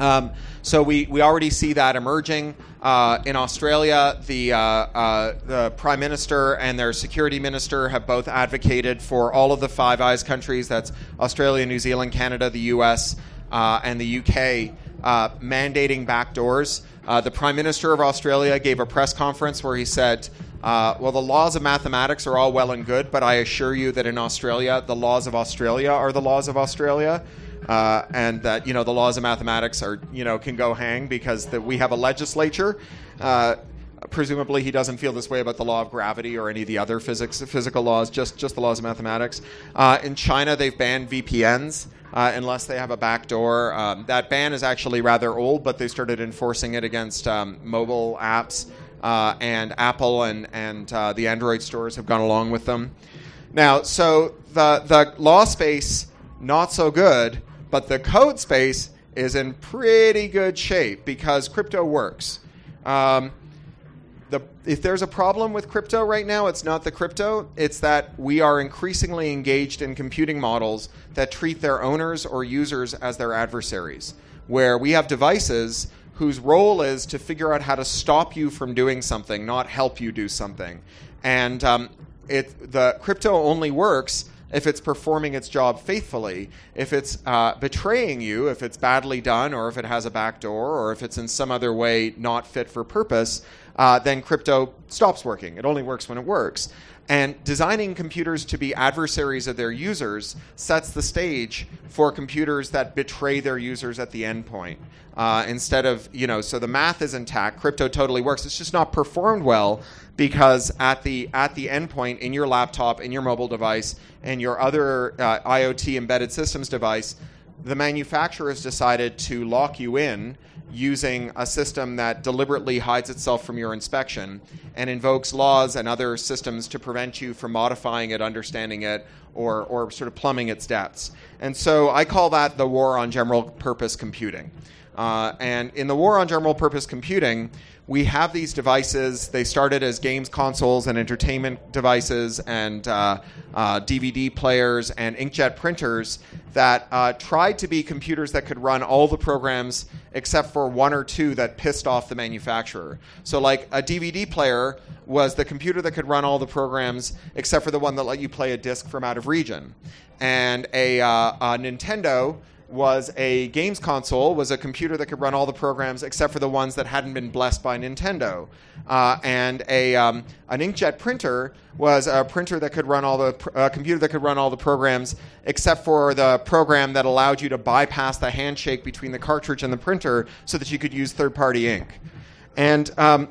Um, so we, we already see that emerging. Uh, in Australia, the, uh, uh, the Prime Minister and their Security Minister have both advocated for all of the Five Eyes countries that's Australia, New Zealand, Canada, the US, uh, and the UK uh, mandating backdoors. Uh, the Prime Minister of Australia gave a press conference where he said, Well, the laws of mathematics are all well and good, but I assure you that in Australia, the laws of Australia are the laws of Australia uh, and that you know the laws of mathematics are you know can go hang because we have a legislature. Uh, presumably, he doesn't feel this way about the law of gravity or any of the other physics physical laws, just just the laws of mathematics. Uh, in China, they've banned VPNs. Uh, unless they have a backdoor. Um, that ban is actually rather old, but they started enforcing it against um, mobile apps, uh, and Apple and and uh, the Android stores have gone along with them. Now, so the the law space not so good, but the code space is in pretty good shape because crypto works. Um, the, if there's a problem with crypto right now, it's not the crypto. It's that we are increasingly engaged in computing models that treat their owners or users as their adversaries, where we have devices whose role is to figure out how to stop you from doing something, not help you do something. And um, it, the crypto only works if it's performing its job faithfully. If it's uh, betraying you, if it's badly done, or if it has a backdoor, or if it's in some other way not fit for purpose, uh, then crypto stops working. It only works when it works. And designing computers to be adversaries of their users sets the stage for computers that betray their users at the endpoint. Uh, instead of, you know, so the math is intact, crypto totally works. It's just not performed well because at the at the endpoint in your laptop, in your mobile device, and your other uh, IoT embedded systems device, the manufacturer has decided to lock you in using a system that deliberately hides itself from your inspection and invokes laws and other systems to prevent you from modifying it, understanding it, or, or sort of plumbing its depths. And so I call that the war on general purpose computing. Uh, and in the war on general purpose computing, we have these devices. They started as games consoles and entertainment devices and uh, uh, DVD players and inkjet printers that uh, tried to be computers that could run all the programs except for one or two that pissed off the manufacturer. So, like a DVD player was the computer that could run all the programs except for the one that let you play a disc from out of region. And a, uh, a Nintendo was a games console, was a computer that could run all the programs except for the ones that hadn't been blessed by Nintendo. Uh, and a, um, an inkjet printer was a printer that could run all the pr- computer that could run all the programs except for the program that allowed you to bypass the handshake between the cartridge and the printer so that you could use third-party ink. And um,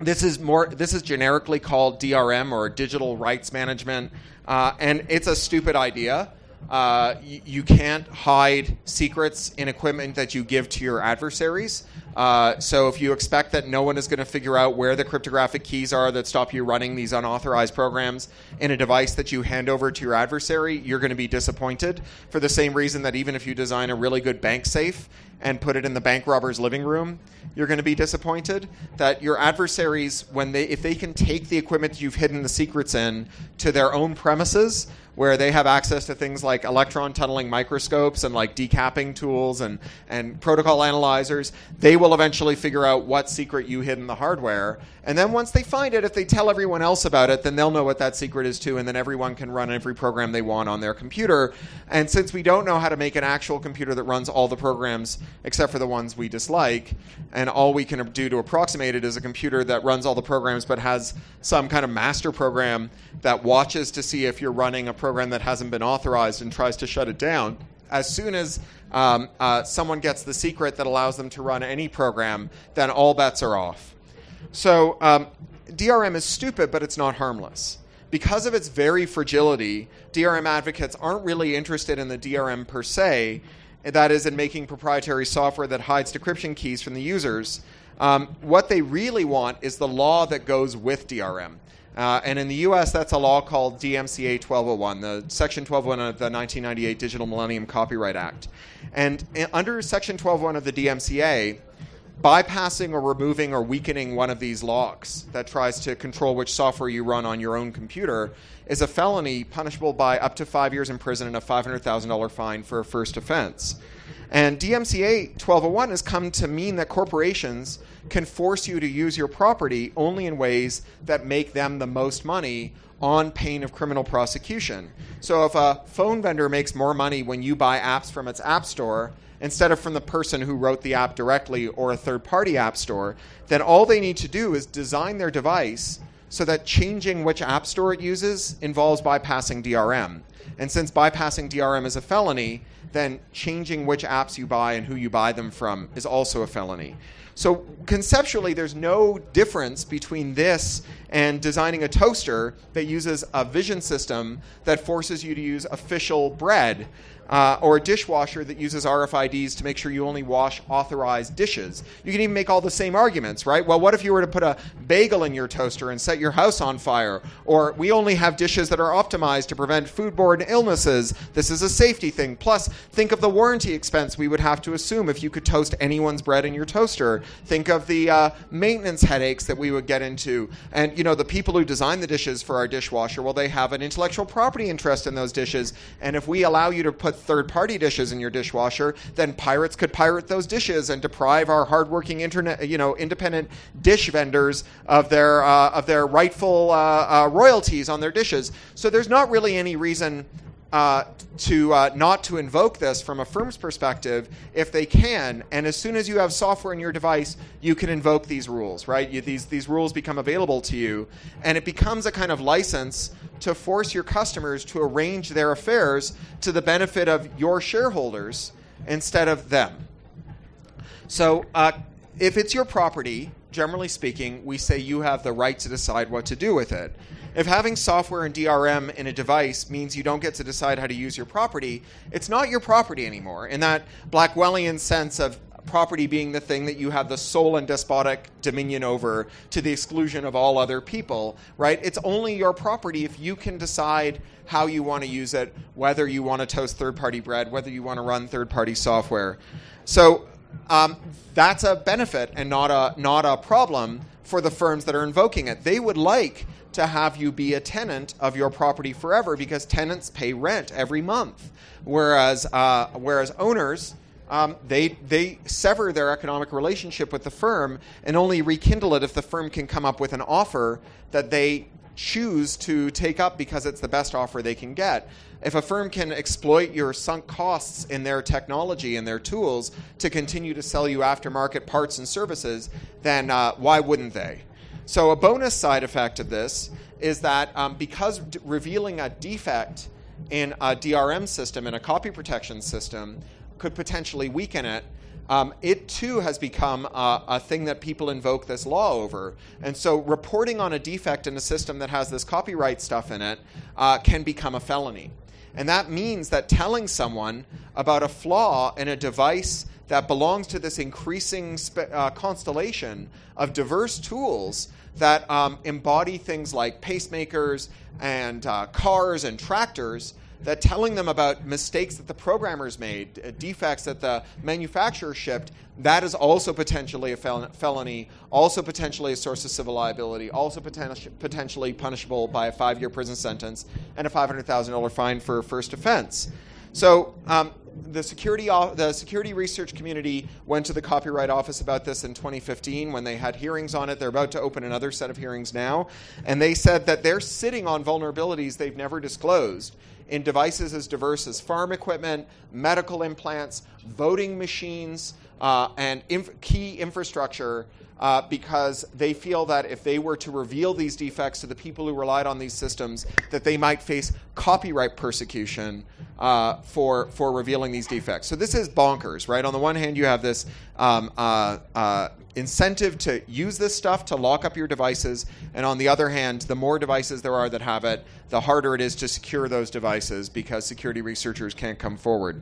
this is more this is generically called DRM or digital rights management, uh, and it's a stupid idea. Uh, you, can't hide secrets in equipment that you give to your adversaries. Uh, so if you expect that no one is going to figure out where the cryptographic keys are that stop you running these unauthorized programs in a device that you hand over to your adversary, you're going to be disappointed for the same reason that even if you design a really good bank safe and put it in the bank robber's living room, you're going to be disappointed that your adversaries when they if they can take the equipment you've hidden the secrets in to their own premises where they have access to things like electron tunneling microscopes and like decapping tools and, and protocol analyzers, they will eventually figure out what secret you hid in the hardware. And then once they find it, if they tell everyone else about it, then they'll know what that secret is too, and then everyone can run every program they want on their computer. And since we don't know how to make an actual computer that runs all the programs except for the ones we dislike, and all we can do to approximate it is a computer that runs all the programs but has some kind of master program that watches to see if you're running a program that hasn't been authorized and tries to shut it down. As soon as um, uh, someone gets the secret that allows them to run any program, then all bets are off. So um, DRM is stupid, but it's not harmless. Because of its very fragility, DRM advocates aren't really interested in the DRM per se, that is, in making proprietary software that hides decryption keys from the users. Um, what they really want is the law that goes with DRM. Uh, and in the U.S., that's a law called DMCA 1201, the Section 1201 of the 1998 Digital Millennium Copyright Act. And in, under Section 1201 of the DMCA, bypassing or removing or weakening one of these locks that tries to control which software you run on your own computer is a felony punishable by up to five years in prison and a $500,000 fine for a first offense. And DMCA 1201 has come to mean that corporations can force you to use your property only in ways that make them the most money on pain of criminal prosecution. So if a phone vendor makes more money when you buy apps from its app store instead of from the person who wrote the app directly or a third party app store, then all they need to do is design their device so that changing which app store it uses involves bypassing DRM. And since bypassing DRM is a felony, then changing which apps you buy and who you buy them from is also a felony. So conceptually, there's no difference between this and designing a toaster that uses a vision system that forces you to use official bread. Uh, or a dishwasher that uses RFIDs to make sure you only wash authorized dishes. You can even make all the same arguments, right? Well, what if you were to put a bagel in your toaster and set your house on fire? Or we only have dishes that are optimized to prevent foodborne illnesses. This is a safety thing. Plus, think of the warranty expense we would have to assume if you could toast anyone's bread in your toaster. Think of the uh, maintenance headaches that we would get into. And, you know, the people who design the dishes for our dishwasher, well, they have an intellectual property interest in those dishes. And if we allow you to put third party dishes in your dishwasher, then pirates could pirate those dishes and deprive our hardworking internet, you know, independent dish vendors of their, uh, of their rightful uh, uh, royalties on their dishes. So there's not really any reason uh, to uh, not to invoke this from a firm's perspective if they can. And as soon as you have software in your device, you can invoke these rules, right? You, these these rules become available to you, and it becomes a kind of license to force your customers to arrange their affairs to the benefit of your shareholders instead of them. So, uh, if it's your property, generally speaking, we say you have the right to decide what to do with it. If having software and DRM in a device means you don't get to decide how to use your property, it's not your property anymore. In that Blackstonian sense of property being the thing that you have the sole and despotic dominion over to the exclusion of all other people, right? It's only your property if you can decide how you want to use it, whether you want to toast third party bread, whether you want to run third party software. So um, that's a benefit and not a not a problem for the firms that are invoking it. They would like to have you be a tenant of your property forever because tenants pay rent every month, whereas uh, whereas owners. Um, they they sever their economic relationship with the firm and only rekindle it if the firm can come up with an offer that they choose to take up because it's the best offer they can get. If a firm can exploit your sunk costs in their technology and their tools to continue to sell you aftermarket parts and services, then uh, why wouldn't they? So, a bonus side effect of this is that um, because d- revealing a defect in a DRM system, in a copy protection system, could potentially weaken it, um, it too has become a, a, thing that people invoke this law over. And so, reporting on a defect in a system that has this copyright stuff in it uh, can become a felony. And that means that telling someone about a flaw in a device that belongs to this increasing spe- uh, constellation of diverse tools that um, embody things like pacemakers and uh, cars and tractors that telling them about mistakes that the programmers made, uh, defects that the manufacturer shipped, that is also potentially a fel- felony, also potentially a source of civil liability, also poten- potentially punishable by a five year prison sentence and a $500,000 fine for first offense. So, um, the security the security research community went to the copyright office about this in 2015 when they had hearings on it. They're about to open another set of hearings now. And they said that they're sitting on vulnerabilities they've never disclosed in devices as diverse as farm equipment, medical implants, voting machines, uh, and inf- key infrastructure uh, because they feel that if they were to reveal these defects to the people who relied on these systems, that they might face copyright persecution uh, for for revealing these defects. So this is bonkers, right? On the one hand, you have this um, uh, uh, incentive to use this stuff to lock up your devices, and on the other hand, the more devices there are that have it, the harder it is to secure those devices because security researchers can't come forward.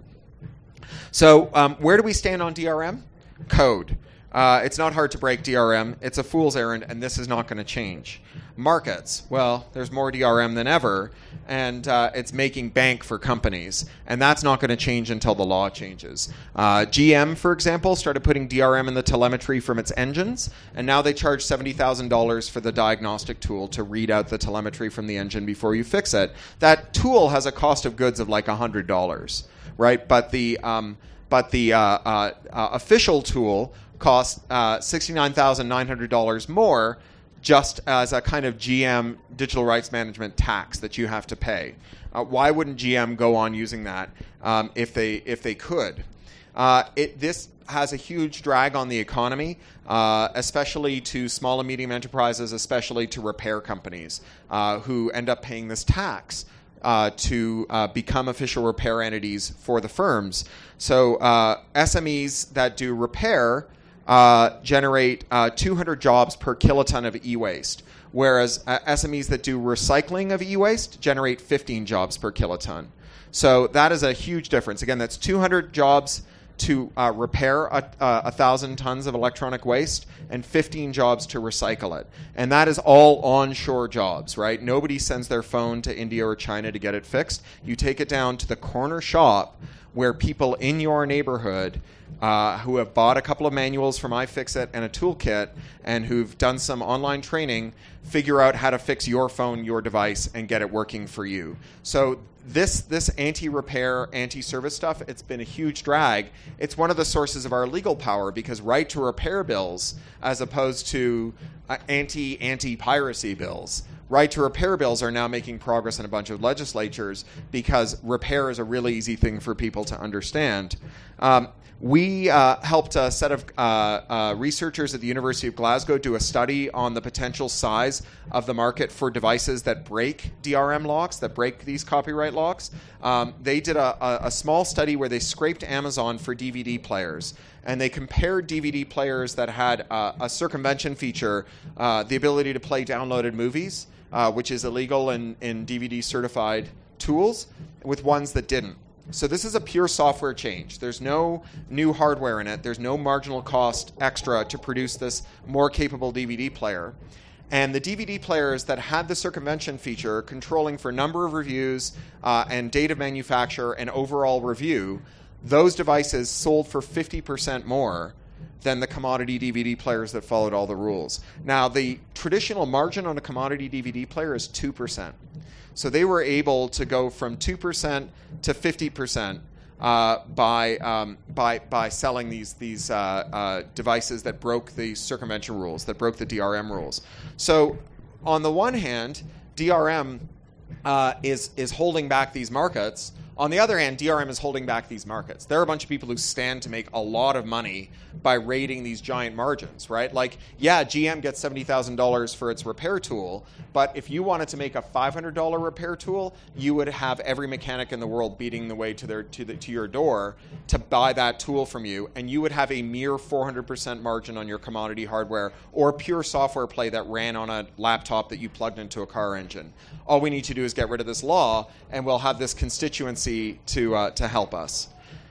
So, um, where do we stand on DRM? Code. Uh, it's not hard to break DRM. It's a fool's errand, and this is not going to change. Markets. Well, there's more DRM than ever, and uh, it's making bank for companies, and that's not going to change until the law changes. Uh, GM, for example, started putting DRM in the telemetry from its engines, and now they charge $70,000 for the diagnostic tool to read out the telemetry from the engine before you fix it. That tool has a cost of goods of like $100, right? But the um, but the uh, uh, uh, official tool costs uh, $69,900 more just as a kind of GM digital rights management tax that you have to pay. Uh, why wouldn't GM go on using that um, if they if they could? Uh, it, this has a huge drag on the economy, uh, especially to small and medium enterprises, especially to repair companies uh, who end up paying this tax. Uh, to uh, become official repair entities for the firms. So, SMEs that do repair uh, generate uh, 200 jobs per kiloton of e-waste, whereas uh, SMEs that do recycling of e-waste generate 15 jobs per kiloton. So that is a huge difference. Again, that's 200 jobs to uh, repair a, a, thousand tons of electronic waste and 15 jobs to recycle it. And that is all onshore jobs, right? Nobody sends their phone to India or China to get it fixed. You take it down to the corner shop where people in your neighborhood uh, who have bought a couple of manuals from iFixit and a toolkit and who've done some online training figure out how to fix your phone, your device, and get it working for you. So this this anti-repair, anti-service stuff, it's been a huge drag. It's one of the sources of our legal power because right to repair bills, as opposed to uh, anti anti piracy bills, right to repair bills are now making progress in a bunch of legislatures because repair is a really easy thing for people to understand. Um, we uh, helped a set of uh, uh, researchers at the University of Glasgow do a study on the potential size of the market for devices that break DRM locks, that break these copyright locks. Um, they did a, a, a, small study where they scraped Amazon for DVD players, and they compared DVD players that had a circumvention feature, uh, the ability to play downloaded movies, uh, which is illegal in, in DVD certified tools, with ones that didn't. So this is a pure software change. There's no new hardware in it. There's no marginal cost extra to produce this more capable DVD player. And the DVD players that had the circumvention feature, controlling for number of reviews uh, and date of manufacture and overall review, those devices sold for 50% more than the commodity DVD players that followed all the rules. Now, the traditional margin on a commodity DVD player is 2%. So they were able to go from 2% to 50% uh, by, um, by, by selling these, these uh, uh, devices that broke the circumvention rules, that broke the DRM rules. So, on the one hand, DRM uh, is, is holding back these markets on the other hand, DRM is holding back these markets. There are a bunch of people who stand to make a lot of money by raiding these giant margins, right? Like, yeah, GM gets $70,000 for its repair tool, but if you wanted to make a $500 repair tool, you would have every mechanic in the world beating the way to their to, the, to your door to buy that tool from you, and you would have a mere 400% margin on your commodity hardware or pure software play that ran on a laptop that you plugged into a car engine. All we need to do is get rid of this law, and we'll have this constituency to uh, to help us.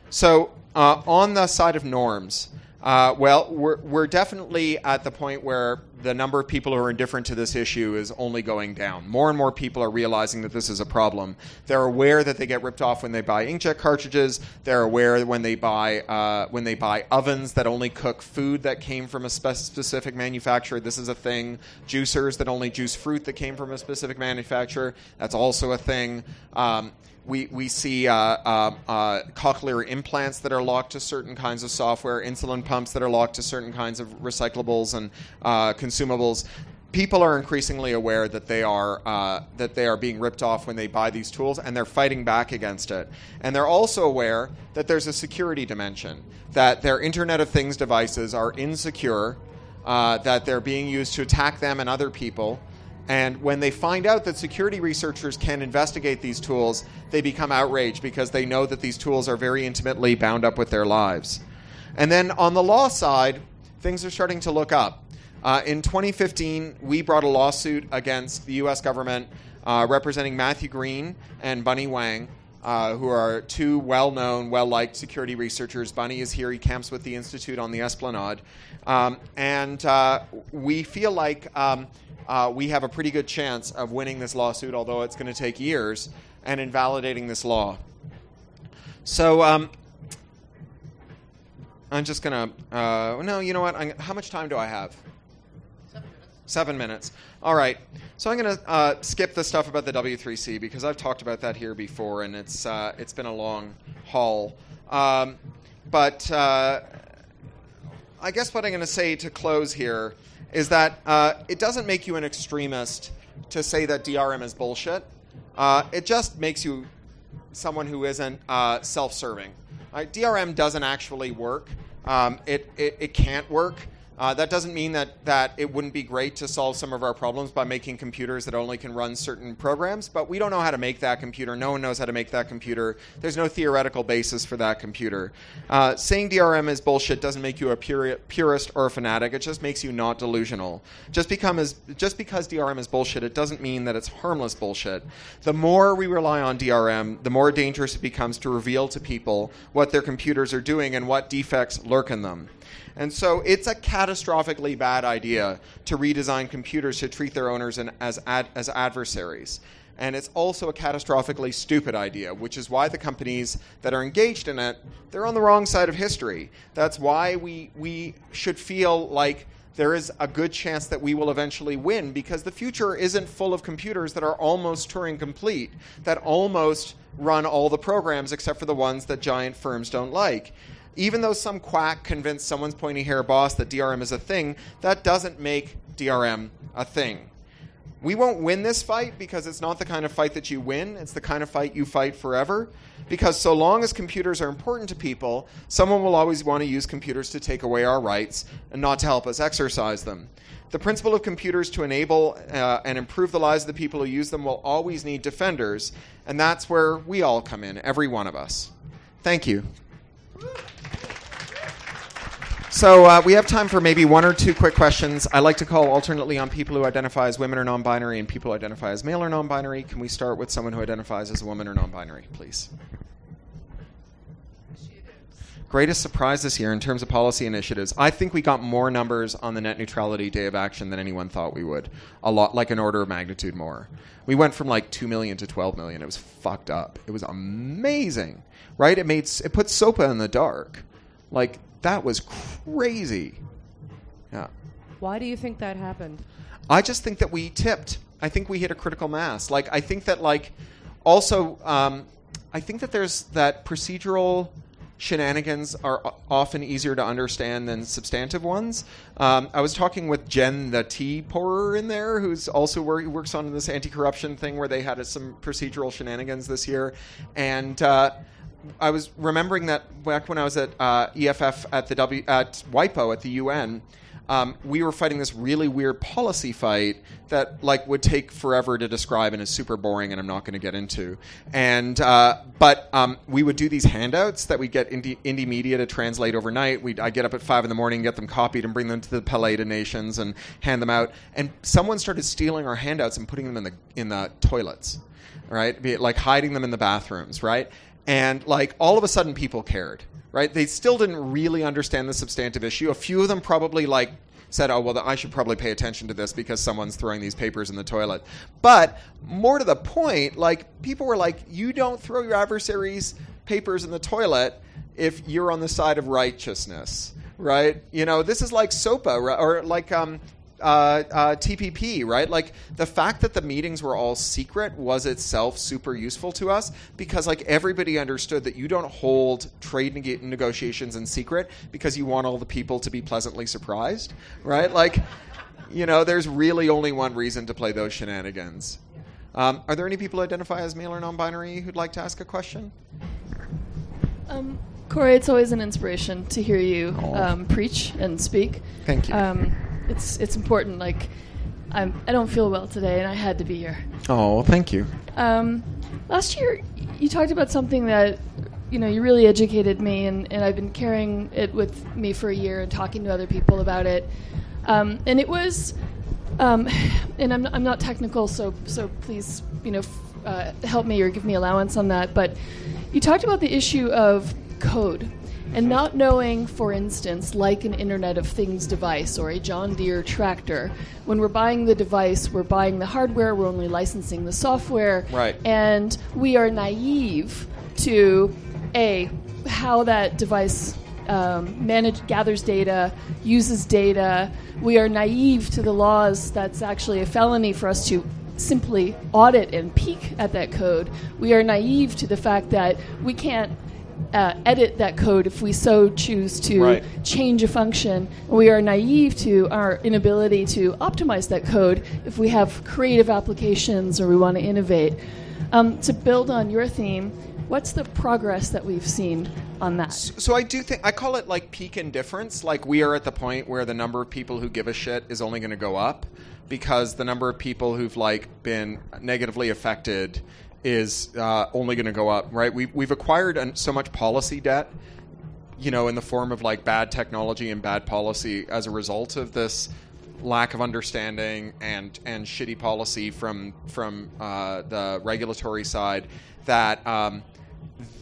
So uh, on the side of norms, uh, well, we're, we're definitely at the point where the number of people who are indifferent to this issue is only going down. More and more people are realizing that this is a problem. They're aware that they get ripped off when they buy inkjet cartridges. They're aware when they buy uh, when they buy ovens that only cook food that came from a spe- specific manufacturer. This is a thing. Juicers that only juice fruit that came from a specific manufacturer. That's also a thing. Um, we, we see uh, uh, uh, cochlear implants that are locked to certain kinds of software, insulin pumps that are locked to certain kinds of recyclables and uh, consumables. People are increasingly aware that they are uh, that they are being ripped off when they buy these tools, and they're fighting back against it. And they're also aware that there's a security dimension, that their Internet of Things devices are insecure, uh, that they're being used to attack them and other people and when they find out that security researchers can investigate these tools, they become outraged because they know that these tools are very intimately bound up with their lives. And then on the law side, things are starting to look up. Uh, in 2015, we brought a lawsuit against the U.S. government uh, representing Matthew Green and Bunnie Huang. Uh, who are two well known, well liked security researchers. Bunny is here, he camps with the Institute on the Esplanade. Um, and uh, we feel like um, uh, we have a pretty good chance of winning this lawsuit, although it's going to take years, and invalidating this law. So um, I'm just going to. Uh, no, you know what? I'm, how much time do I have? Seven minutes. Seven minutes. All right. So I'm going to uh, skip the stuff about the W3C because I've talked about that here before, and it's uh, it's been a long haul. Um, but uh, I guess what I'm going to say to close here is that uh, it doesn't make you an extremist to say that DRM is bullshit. Uh, it just makes you someone who isn't uh, self-serving. DRM doesn't actually work. Um, it, it, it can't work. Uh, that doesn't mean that, that it wouldn't be great to solve some of our problems by making computers that only can run certain programs, but we don't know how to make that computer. No one knows how to make that computer. There's no theoretical basis for that computer. Uh, saying DRM is bullshit doesn't make you a puri- purist or a fanatic. It just makes you not delusional. Just, become as, just because DRM is bullshit, it doesn't mean that it's harmless bullshit. The more we rely on DRM, the more dangerous it becomes to reveal to people what their computers are doing and what defects lurk in them. And so it's a catastrophically bad idea to redesign computers to treat their owners as, ad, as adversaries. And it's also a catastrophically stupid idea, which is why the companies that are engaged in it, they're on the wrong side of history. That's why we, we should feel like there is a good chance that we will eventually win because the future isn't full of computers that are almost Turing complete, that almost run all the programs except for the ones that giant firms don't like even though some quack convinced someone's pointy hair boss that DRM is a thing, that doesn't make DRM a thing. We won't win this fight because it's not the kind of fight that you win. It's the kind of fight you fight forever. Because so long as computers are important to people, someone will always want to use computers to take away our rights and not to help us exercise them. The principle of computers to enable uh, and improve the lives of the people who use them will always need defenders, and that's where we all come in, every one of us. Thank you. So uh, we have time for maybe one or two quick questions. I like to call alternately on people who identify as women or non-binary and people who identify as male or non-binary. Can we start with someone who identifies as a woman or non-binary, please? greatest surprise this year in terms of policy initiatives. I think we got more numbers on the net neutrality day of action than anyone thought we would. A lot, like an order of magnitude more. We went from like two million to twelve million. It was fucked up. It was amazing, right? It made it put SOPA in the dark. Like that was crazy. Yeah. Why do you think that happened? I just think that we tipped. I think we hit a critical mass. Like I think that like also um, I think that there's that procedural shenanigans are often easier to understand than substantive ones. Um, I was talking with Jen, the tea pourer in there, who's also wor- works on this anti-corruption thing where they had some procedural shenanigans this year, and. Uh, I was remembering that back when I was at uh, EFF at the W at WIPO at the UN, um, we were fighting this really weird policy fight that like would take forever to describe and is super boring and I'm not going to get into. And uh, but um, we would do these handouts that we get indie, Indymedia to translate overnight. We I get up at five in the morning, get them copied, and bring them to the Palais Nations and hand them out. And someone started stealing our handouts and putting them in the in the toilets, right? Like hiding them in the bathrooms, right? And like all of a sudden, people cared right? They still didn't really understand the substantive issue. A few of them probably like said, "Oh, well, I should probably pay attention to this because someone's throwing these papers in the toilet." But more to the point, like people were like, "You don't throw your adversaries' papers in the toilet if you're on the side of righteousness." Right? You know, this is like SOPA or like um, uh, uh, TPP, right? Like the fact that the meetings were all secret was itself super useful to us because like everybody understood that you don't hold trade neg- negotiations in secret because you want all the people to be pleasantly surprised, right? Like, you know, there's really only one reason to play those shenanigans. Um, are there any people who identify as male or non-binary who'd like to ask a question? Um, Cory, it's always an inspiration to hear you um, preach and speak. Thank you. It's it's important. Like, I'm I don't feel well today, and I had to be here. Oh, thank you. Um, last year, you talked about something that you know you really educated me, and, and I've been carrying it with me for a year and talking to other people about it. Um, and it was, um, (sighs) and I'm I'm not technical, so so please you know f- uh, help me or give me allowance on that. But you talked about the issue of code. And not knowing, for instance, like an Internet of Things device or a John Deere tractor, when we're buying the device, we're buying the hardware, we're only licensing the software. Right. And we are naive to A, how that device um, manage, gathers data, uses data. We are naive to the laws that's actually a felony for us to simply audit and peek at that code. We are naive to the fact that we can't uh, edit that code if we so choose to Right. change a function. We are naive to our inability to optimize that code if we have creative applications or we want to innovate. Um, to build on your theme, what's the progress that we've seen on that? So I do think I call it like peak indifference. Like we are at the point where the number of people who give a shit is only going to go up because the number of people who've like been negatively affected is uh, only going to go up. Right? We've we've acquired an, so much policy debt, you know, in the form of like bad technology and bad policy as a result of this lack of understanding and and shitty policy from from uh, the regulatory side that. Um,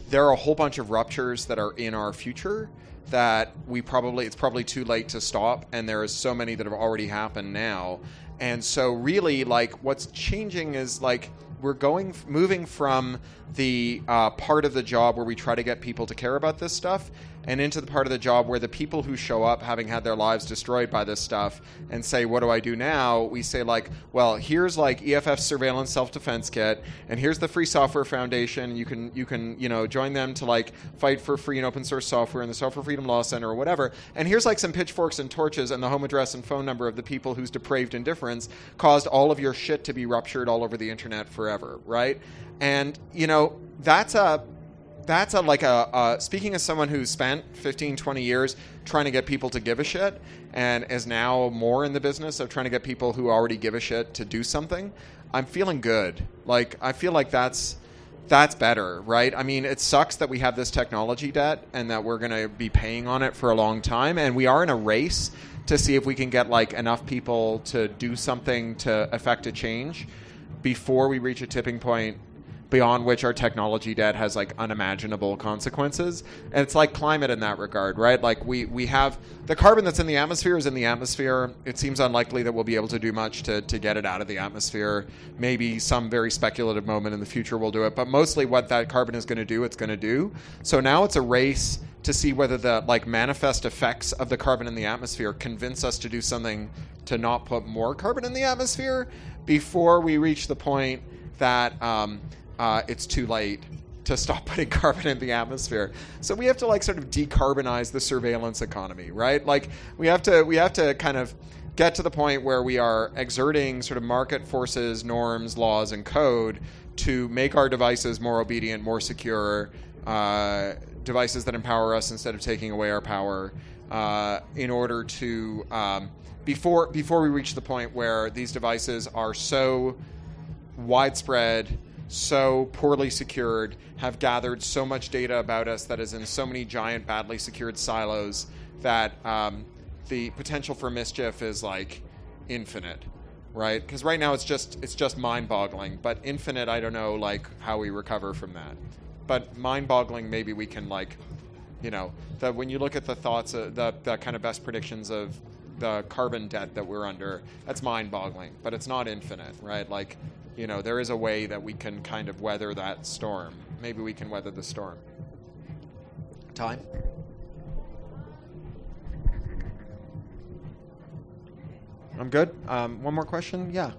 there are a whole bunch of ruptures that are in our future that we probably it's probably too late to stop and there is so many that have already happened now and so really like what's changing is like we're going moving from the uh, part of the job where we try to get people to care about this stuff and into the part of the job where the people who show up having had their lives destroyed by this stuff and say what do i do now? We say like well here's like eff surveillance self-defense kit and here's the free software foundation. You can you can you know join them to like fight for free and open source software in the software freedom law center or whatever. And here's like some pitchforks and torches and the home address and phone number of the people whose depraved indifference caused all of your shit to be ruptured all over the internet forever right? And you know that's a that's a, like a speaking as someone who's spent 15 20 years trying to get people to give a shit and is now more in the business of trying to get people who already give a shit to do something i'm feeling good. Like i feel like that's that's better right? I mean it sucks that we have this technology debt and that we're going to be paying on it for a long time and we are in a race to see if we can get like enough people to do something to affect a change before we reach a tipping point beyond which our technology debt has like unimaginable consequences. And it's like climate in that regard, right? Like we, we have the carbon that's in the atmosphere is in the atmosphere. It seems unlikely that we'll be able to do much to, to get it out of the atmosphere. Maybe some very speculative moment in the future we'll do it, but mostly what that carbon is going to do, it's going to do. So now it's a race to see whether the like manifest effects of the carbon in the atmosphere convince us to do something to not put more carbon in the atmosphere before we reach the point that um, uh, it's too late to stop (laughs) putting carbon in the atmosphere. So we have to like sort of decarbonize the surveillance economy, right? Like we have to we have to kind of get to the point where we are exerting sort of market forces, norms, laws, and code to make our devices more obedient, more secure, uh, devices that empower us instead of taking away our power, uh, in order to um, before before we reach the point where these devices are so widespread, so poorly secured, have gathered so much data about us that is in so many giant, badly secured silos that um, the potential for mischief is like infinite, right? Because right now it's just it's just mind-boggling, but infinite, I don't know like how we recover from that. But mind-boggling, maybe we can like, you know, that when you look at the thoughts, uh, the the kind of best predictions of the carbon debt that we're under, that's mind-boggling, but it's not infinite, right? Like, you know, there is a way that we can kind of weather that storm. Maybe we can weather the storm. Time. I'm good. Um, one more question? Yeah.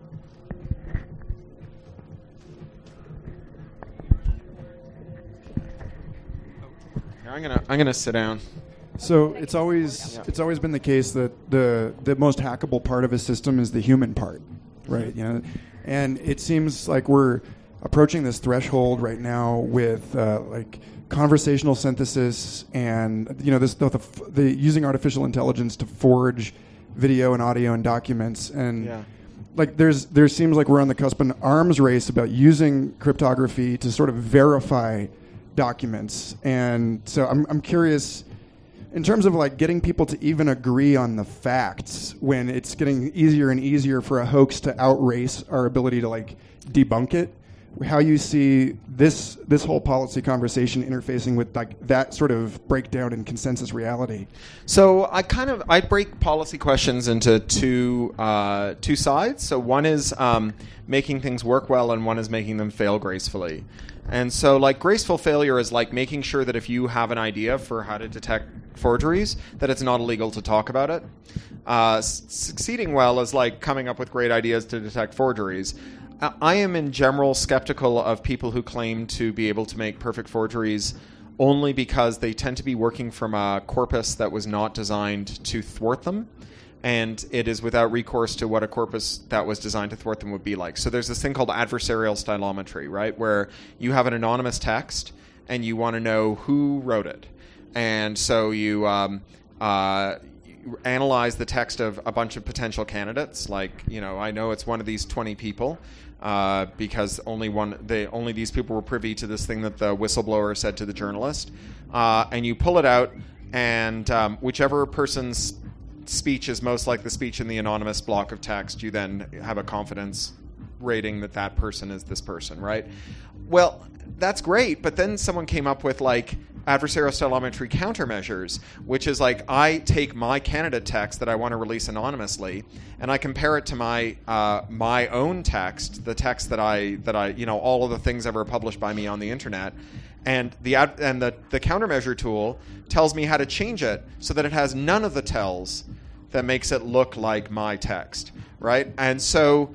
I'm gonna I'm gonna sit down. So it's always it's always been the case that the the most hackable part of a system is the human part, right? You know, and it seems like we're approaching this threshold right now with uh, like conversational synthesis and you know this the, the, the using artificial intelligence to forge video and audio and documents and Yeah. like there's there seems like we're on the cusp of an arms race about using cryptography to sort of verify documents and so I'm, I'm curious in terms of like getting people to even agree on the facts when it's getting easier and easier for a hoax to outrace our ability to like debunk it how you see this this whole policy conversation interfacing with like that sort of breakdown in consensus reality So I kind of I break policy questions into two uh, two sides. So one is um, making things work well, and one is making them fail gracefully. And so, like graceful failure is like making sure that if you have an idea for how to detect forgeries, that it's not illegal to talk about it. Uh, succeeding well is like coming up with great ideas to detect forgeries. I- I am in general skeptical of people who claim to be able to make perfect forgeries only because they tend to be working from a corpus that was not designed to thwart them. And it is without recourse to what a corpus that was designed to thwart them would be like. So there's this thing called adversarial stylometry, right? Where you have an anonymous text and you want to know who wrote it. And so you, um, uh, analyze the text of a bunch of potential candidates. Like, you know, I know it's one of these 20 people uh, because only one, they only these people were privy to this thing that the whistleblower said to the journalist. Uh, and you pull it out, and um, whichever person's speech is most like the speech in the anonymous block of text, you then have a confidence rating that that person is this person, right? Well, that's great, but then someone came up with like adversarial stylometry countermeasures, which is like I take my candidate text that I want to release anonymously, and I compare it to my uh, my own text, the text that I that I you know all of the things ever published by me on the internet, and the ad, and the the countermeasure tool tells me how to change it so that it has none of the tells that makes it look like my text, right? And so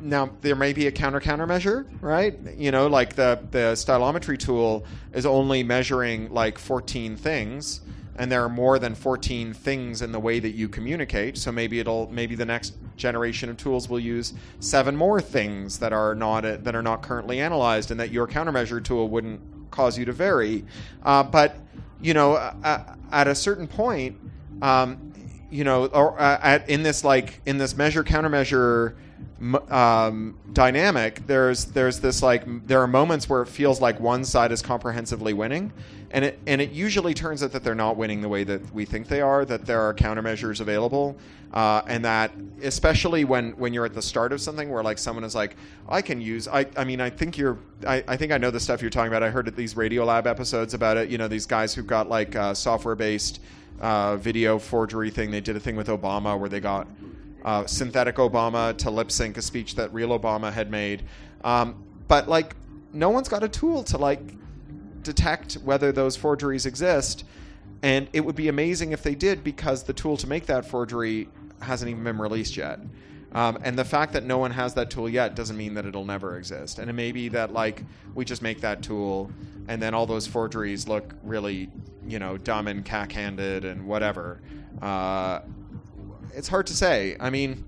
now there may be a counter countermeasure, right? You know, like the the stylometry tool is only measuring like 14 things, and there are more than 14 things in the way that you communicate. So maybe it'll maybe the next generation of tools will use seven more things that are not that are not currently analyzed, and that your countermeasure tool wouldn't cause you to vary. Uh, but you know, uh, at a certain point. Um, you know, or uh, at, in this like in this measure countermeasure um, dynamic, there's there's this like there are moments where it feels like one side is comprehensively winning, and it and it usually turns out that they're not winning the way that we think they are. That there are countermeasures available, uh, and that especially when when you're at the start of something where like someone is like, I can use. I I mean, I think you're. I, I think I know the stuff you're talking about. I heard at these Radiolab episodes about it. You know, these guys who've got like uh, software based uh, video forgery thing. They did a thing with Obama where they got uh, synthetic Obama to lip sync a speech that real Obama had made. Um, but like, no one's got a tool to like detect whether those forgeries exist. And it would be amazing if they did because the tool to make that forgery hasn't even been released yet. Um, and the fact that no one has that tool yet doesn't mean that it'll never exist. And it may be that like we just make that tool, and then all those forgeries look really, you know, dumb and cack-handed and whatever. Uh, it's hard to say. I mean,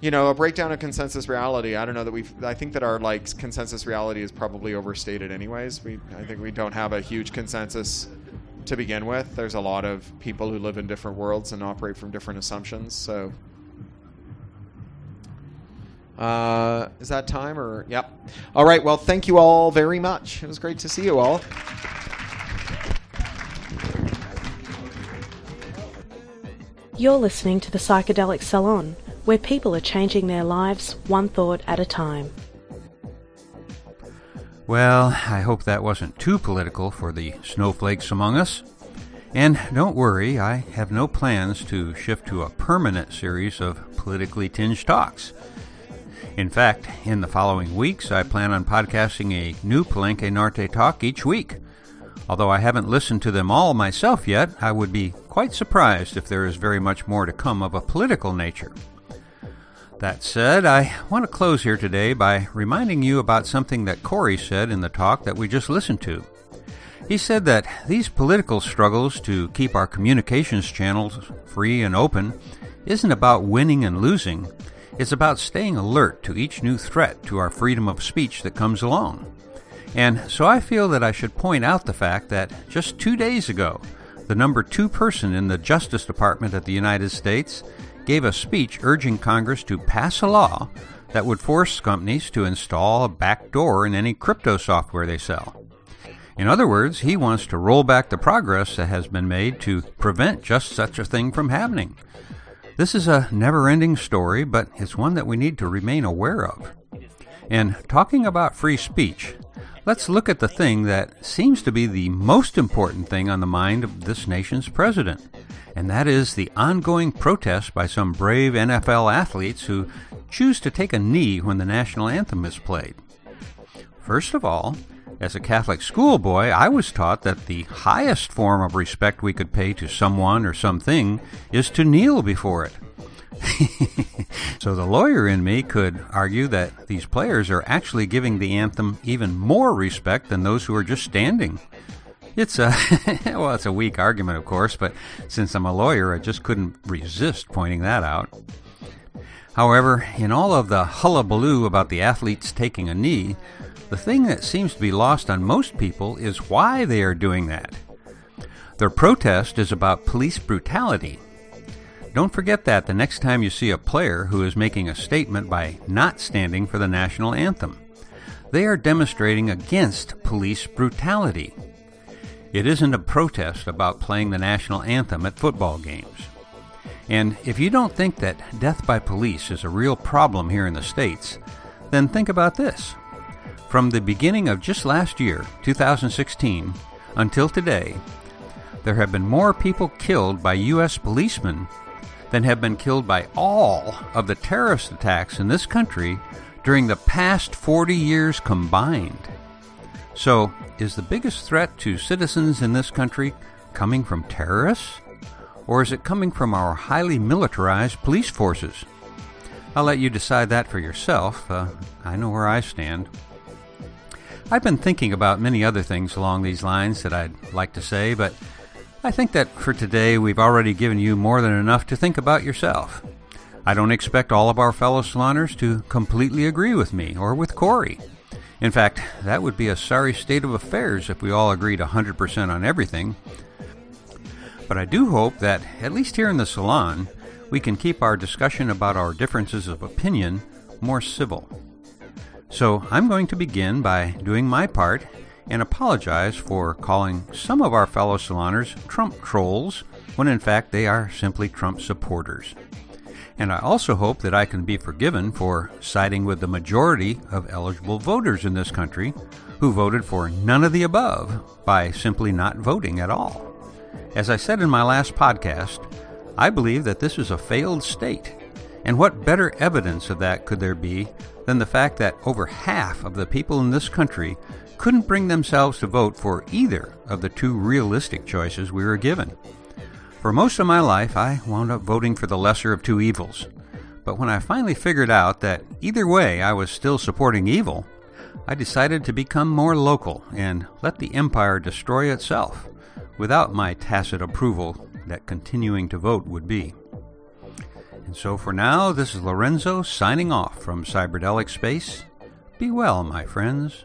you know, a breakdown of consensus reality. I don't know that we've. I think that our like consensus reality is probably overstated. Anyways, we. I think we don't have a huge consensus to begin with. There's a lot of people who live in different worlds and operate from different assumptions. So. Uh, is that time or yep? All right. Well, thank you all very much. It was great to see you all. You're listening to the Psychedelic Salon, where people are changing their lives one thought at a time. Well, I hope that wasn't too political for the snowflakes among us. And don't worry, I have no plans to shift to a permanent series of politically tinged talks. In fact, in the following weeks, I plan on podcasting a new Palenque Norte talk each week. Although I haven't listened to them all myself yet, I would be quite surprised if there is very much more to come of a political nature. That said, I want to close here today by reminding you about something that Cory said in the talk that we just listened to. He said that these political struggles to keep our communications channels free and open isn't about winning and losing. It's about staying alert to each new threat to our freedom of speech that comes along. And so I feel that I should point out the fact that just two days ago, the number two person in the Justice Department of the United States gave a speech urging Congress to pass a law that would force companies to install a backdoor in any crypto software they sell. In other words, he wants to roll back the progress that has been made to prevent just such a thing from happening. This is a never ending story, but it's one that we need to remain aware of. And talking about free speech, let's look at the thing that seems to be the most important thing on the mind of this nation's president, and that is the ongoing protest by some brave NFL athletes who choose to take a knee when the national anthem is played. First of all, as a Catholic schoolboy, I was taught that the highest form of respect we could pay to someone or something is to kneel before it. (laughs) so the lawyer in me could argue that these players are actually giving the anthem even more respect than those who are just standing. It's a (laughs) well, it's a weak argument, of course, but since I'm a lawyer, I just couldn't resist pointing that out. However, in all of the hullabaloo about the athletes taking a knee, the thing that seems to be lost on most people is why they are doing that. Their protest is about police brutality. Don't forget that the next time you see a player who is making a statement by not standing for the national anthem. They are demonstrating against police brutality. It isn't a protest about playing the national anthem at football games. And if you don't think that death by police is a real problem here in the States, then think about this. From the beginning of just last year, 2016, until today, there have been more people killed by U.S. policemen than have been killed by all of the terrorist attacks in this country during the past 40 years combined. So, is the biggest threat to citizens in this country coming from terrorists? Or is it coming from our highly militarized police forces? I'll let you decide that for yourself. Uh, I know where I stand. I've been thinking about many other things along these lines that I'd like to say, but I think that for today we've already given you more than enough to think about yourself. I don't expect all of our fellow saloners to completely agree with me or with Cory. In fact, that would be a sorry state of affairs if we all agreed 100% on everything. But I do hope that, at least here in the salon, we can keep our discussion about our differences of opinion more civil. So I'm going to begin by doing my part and apologize for calling some of our fellow saloners Trump trolls when in fact they are simply Trump supporters. And I also hope that I can be forgiven for siding with the majority of eligible voters in this country who voted for none of the above by simply not voting at all. As I said in my last podcast, I believe that this is a failed state. And what better evidence of that could there be than the fact that over half of the people in this country couldn't bring themselves to vote for either of the two realistic choices we were given? For most of my life, I wound up voting for the lesser of two evils. But when I finally figured out that either way I was still supporting evil, I decided to become more local and let the empire destroy itself without my tacit approval that continuing to vote would be. And so for now, this is Lorenzo signing off from Cyberdelic Space. Be well, my friends.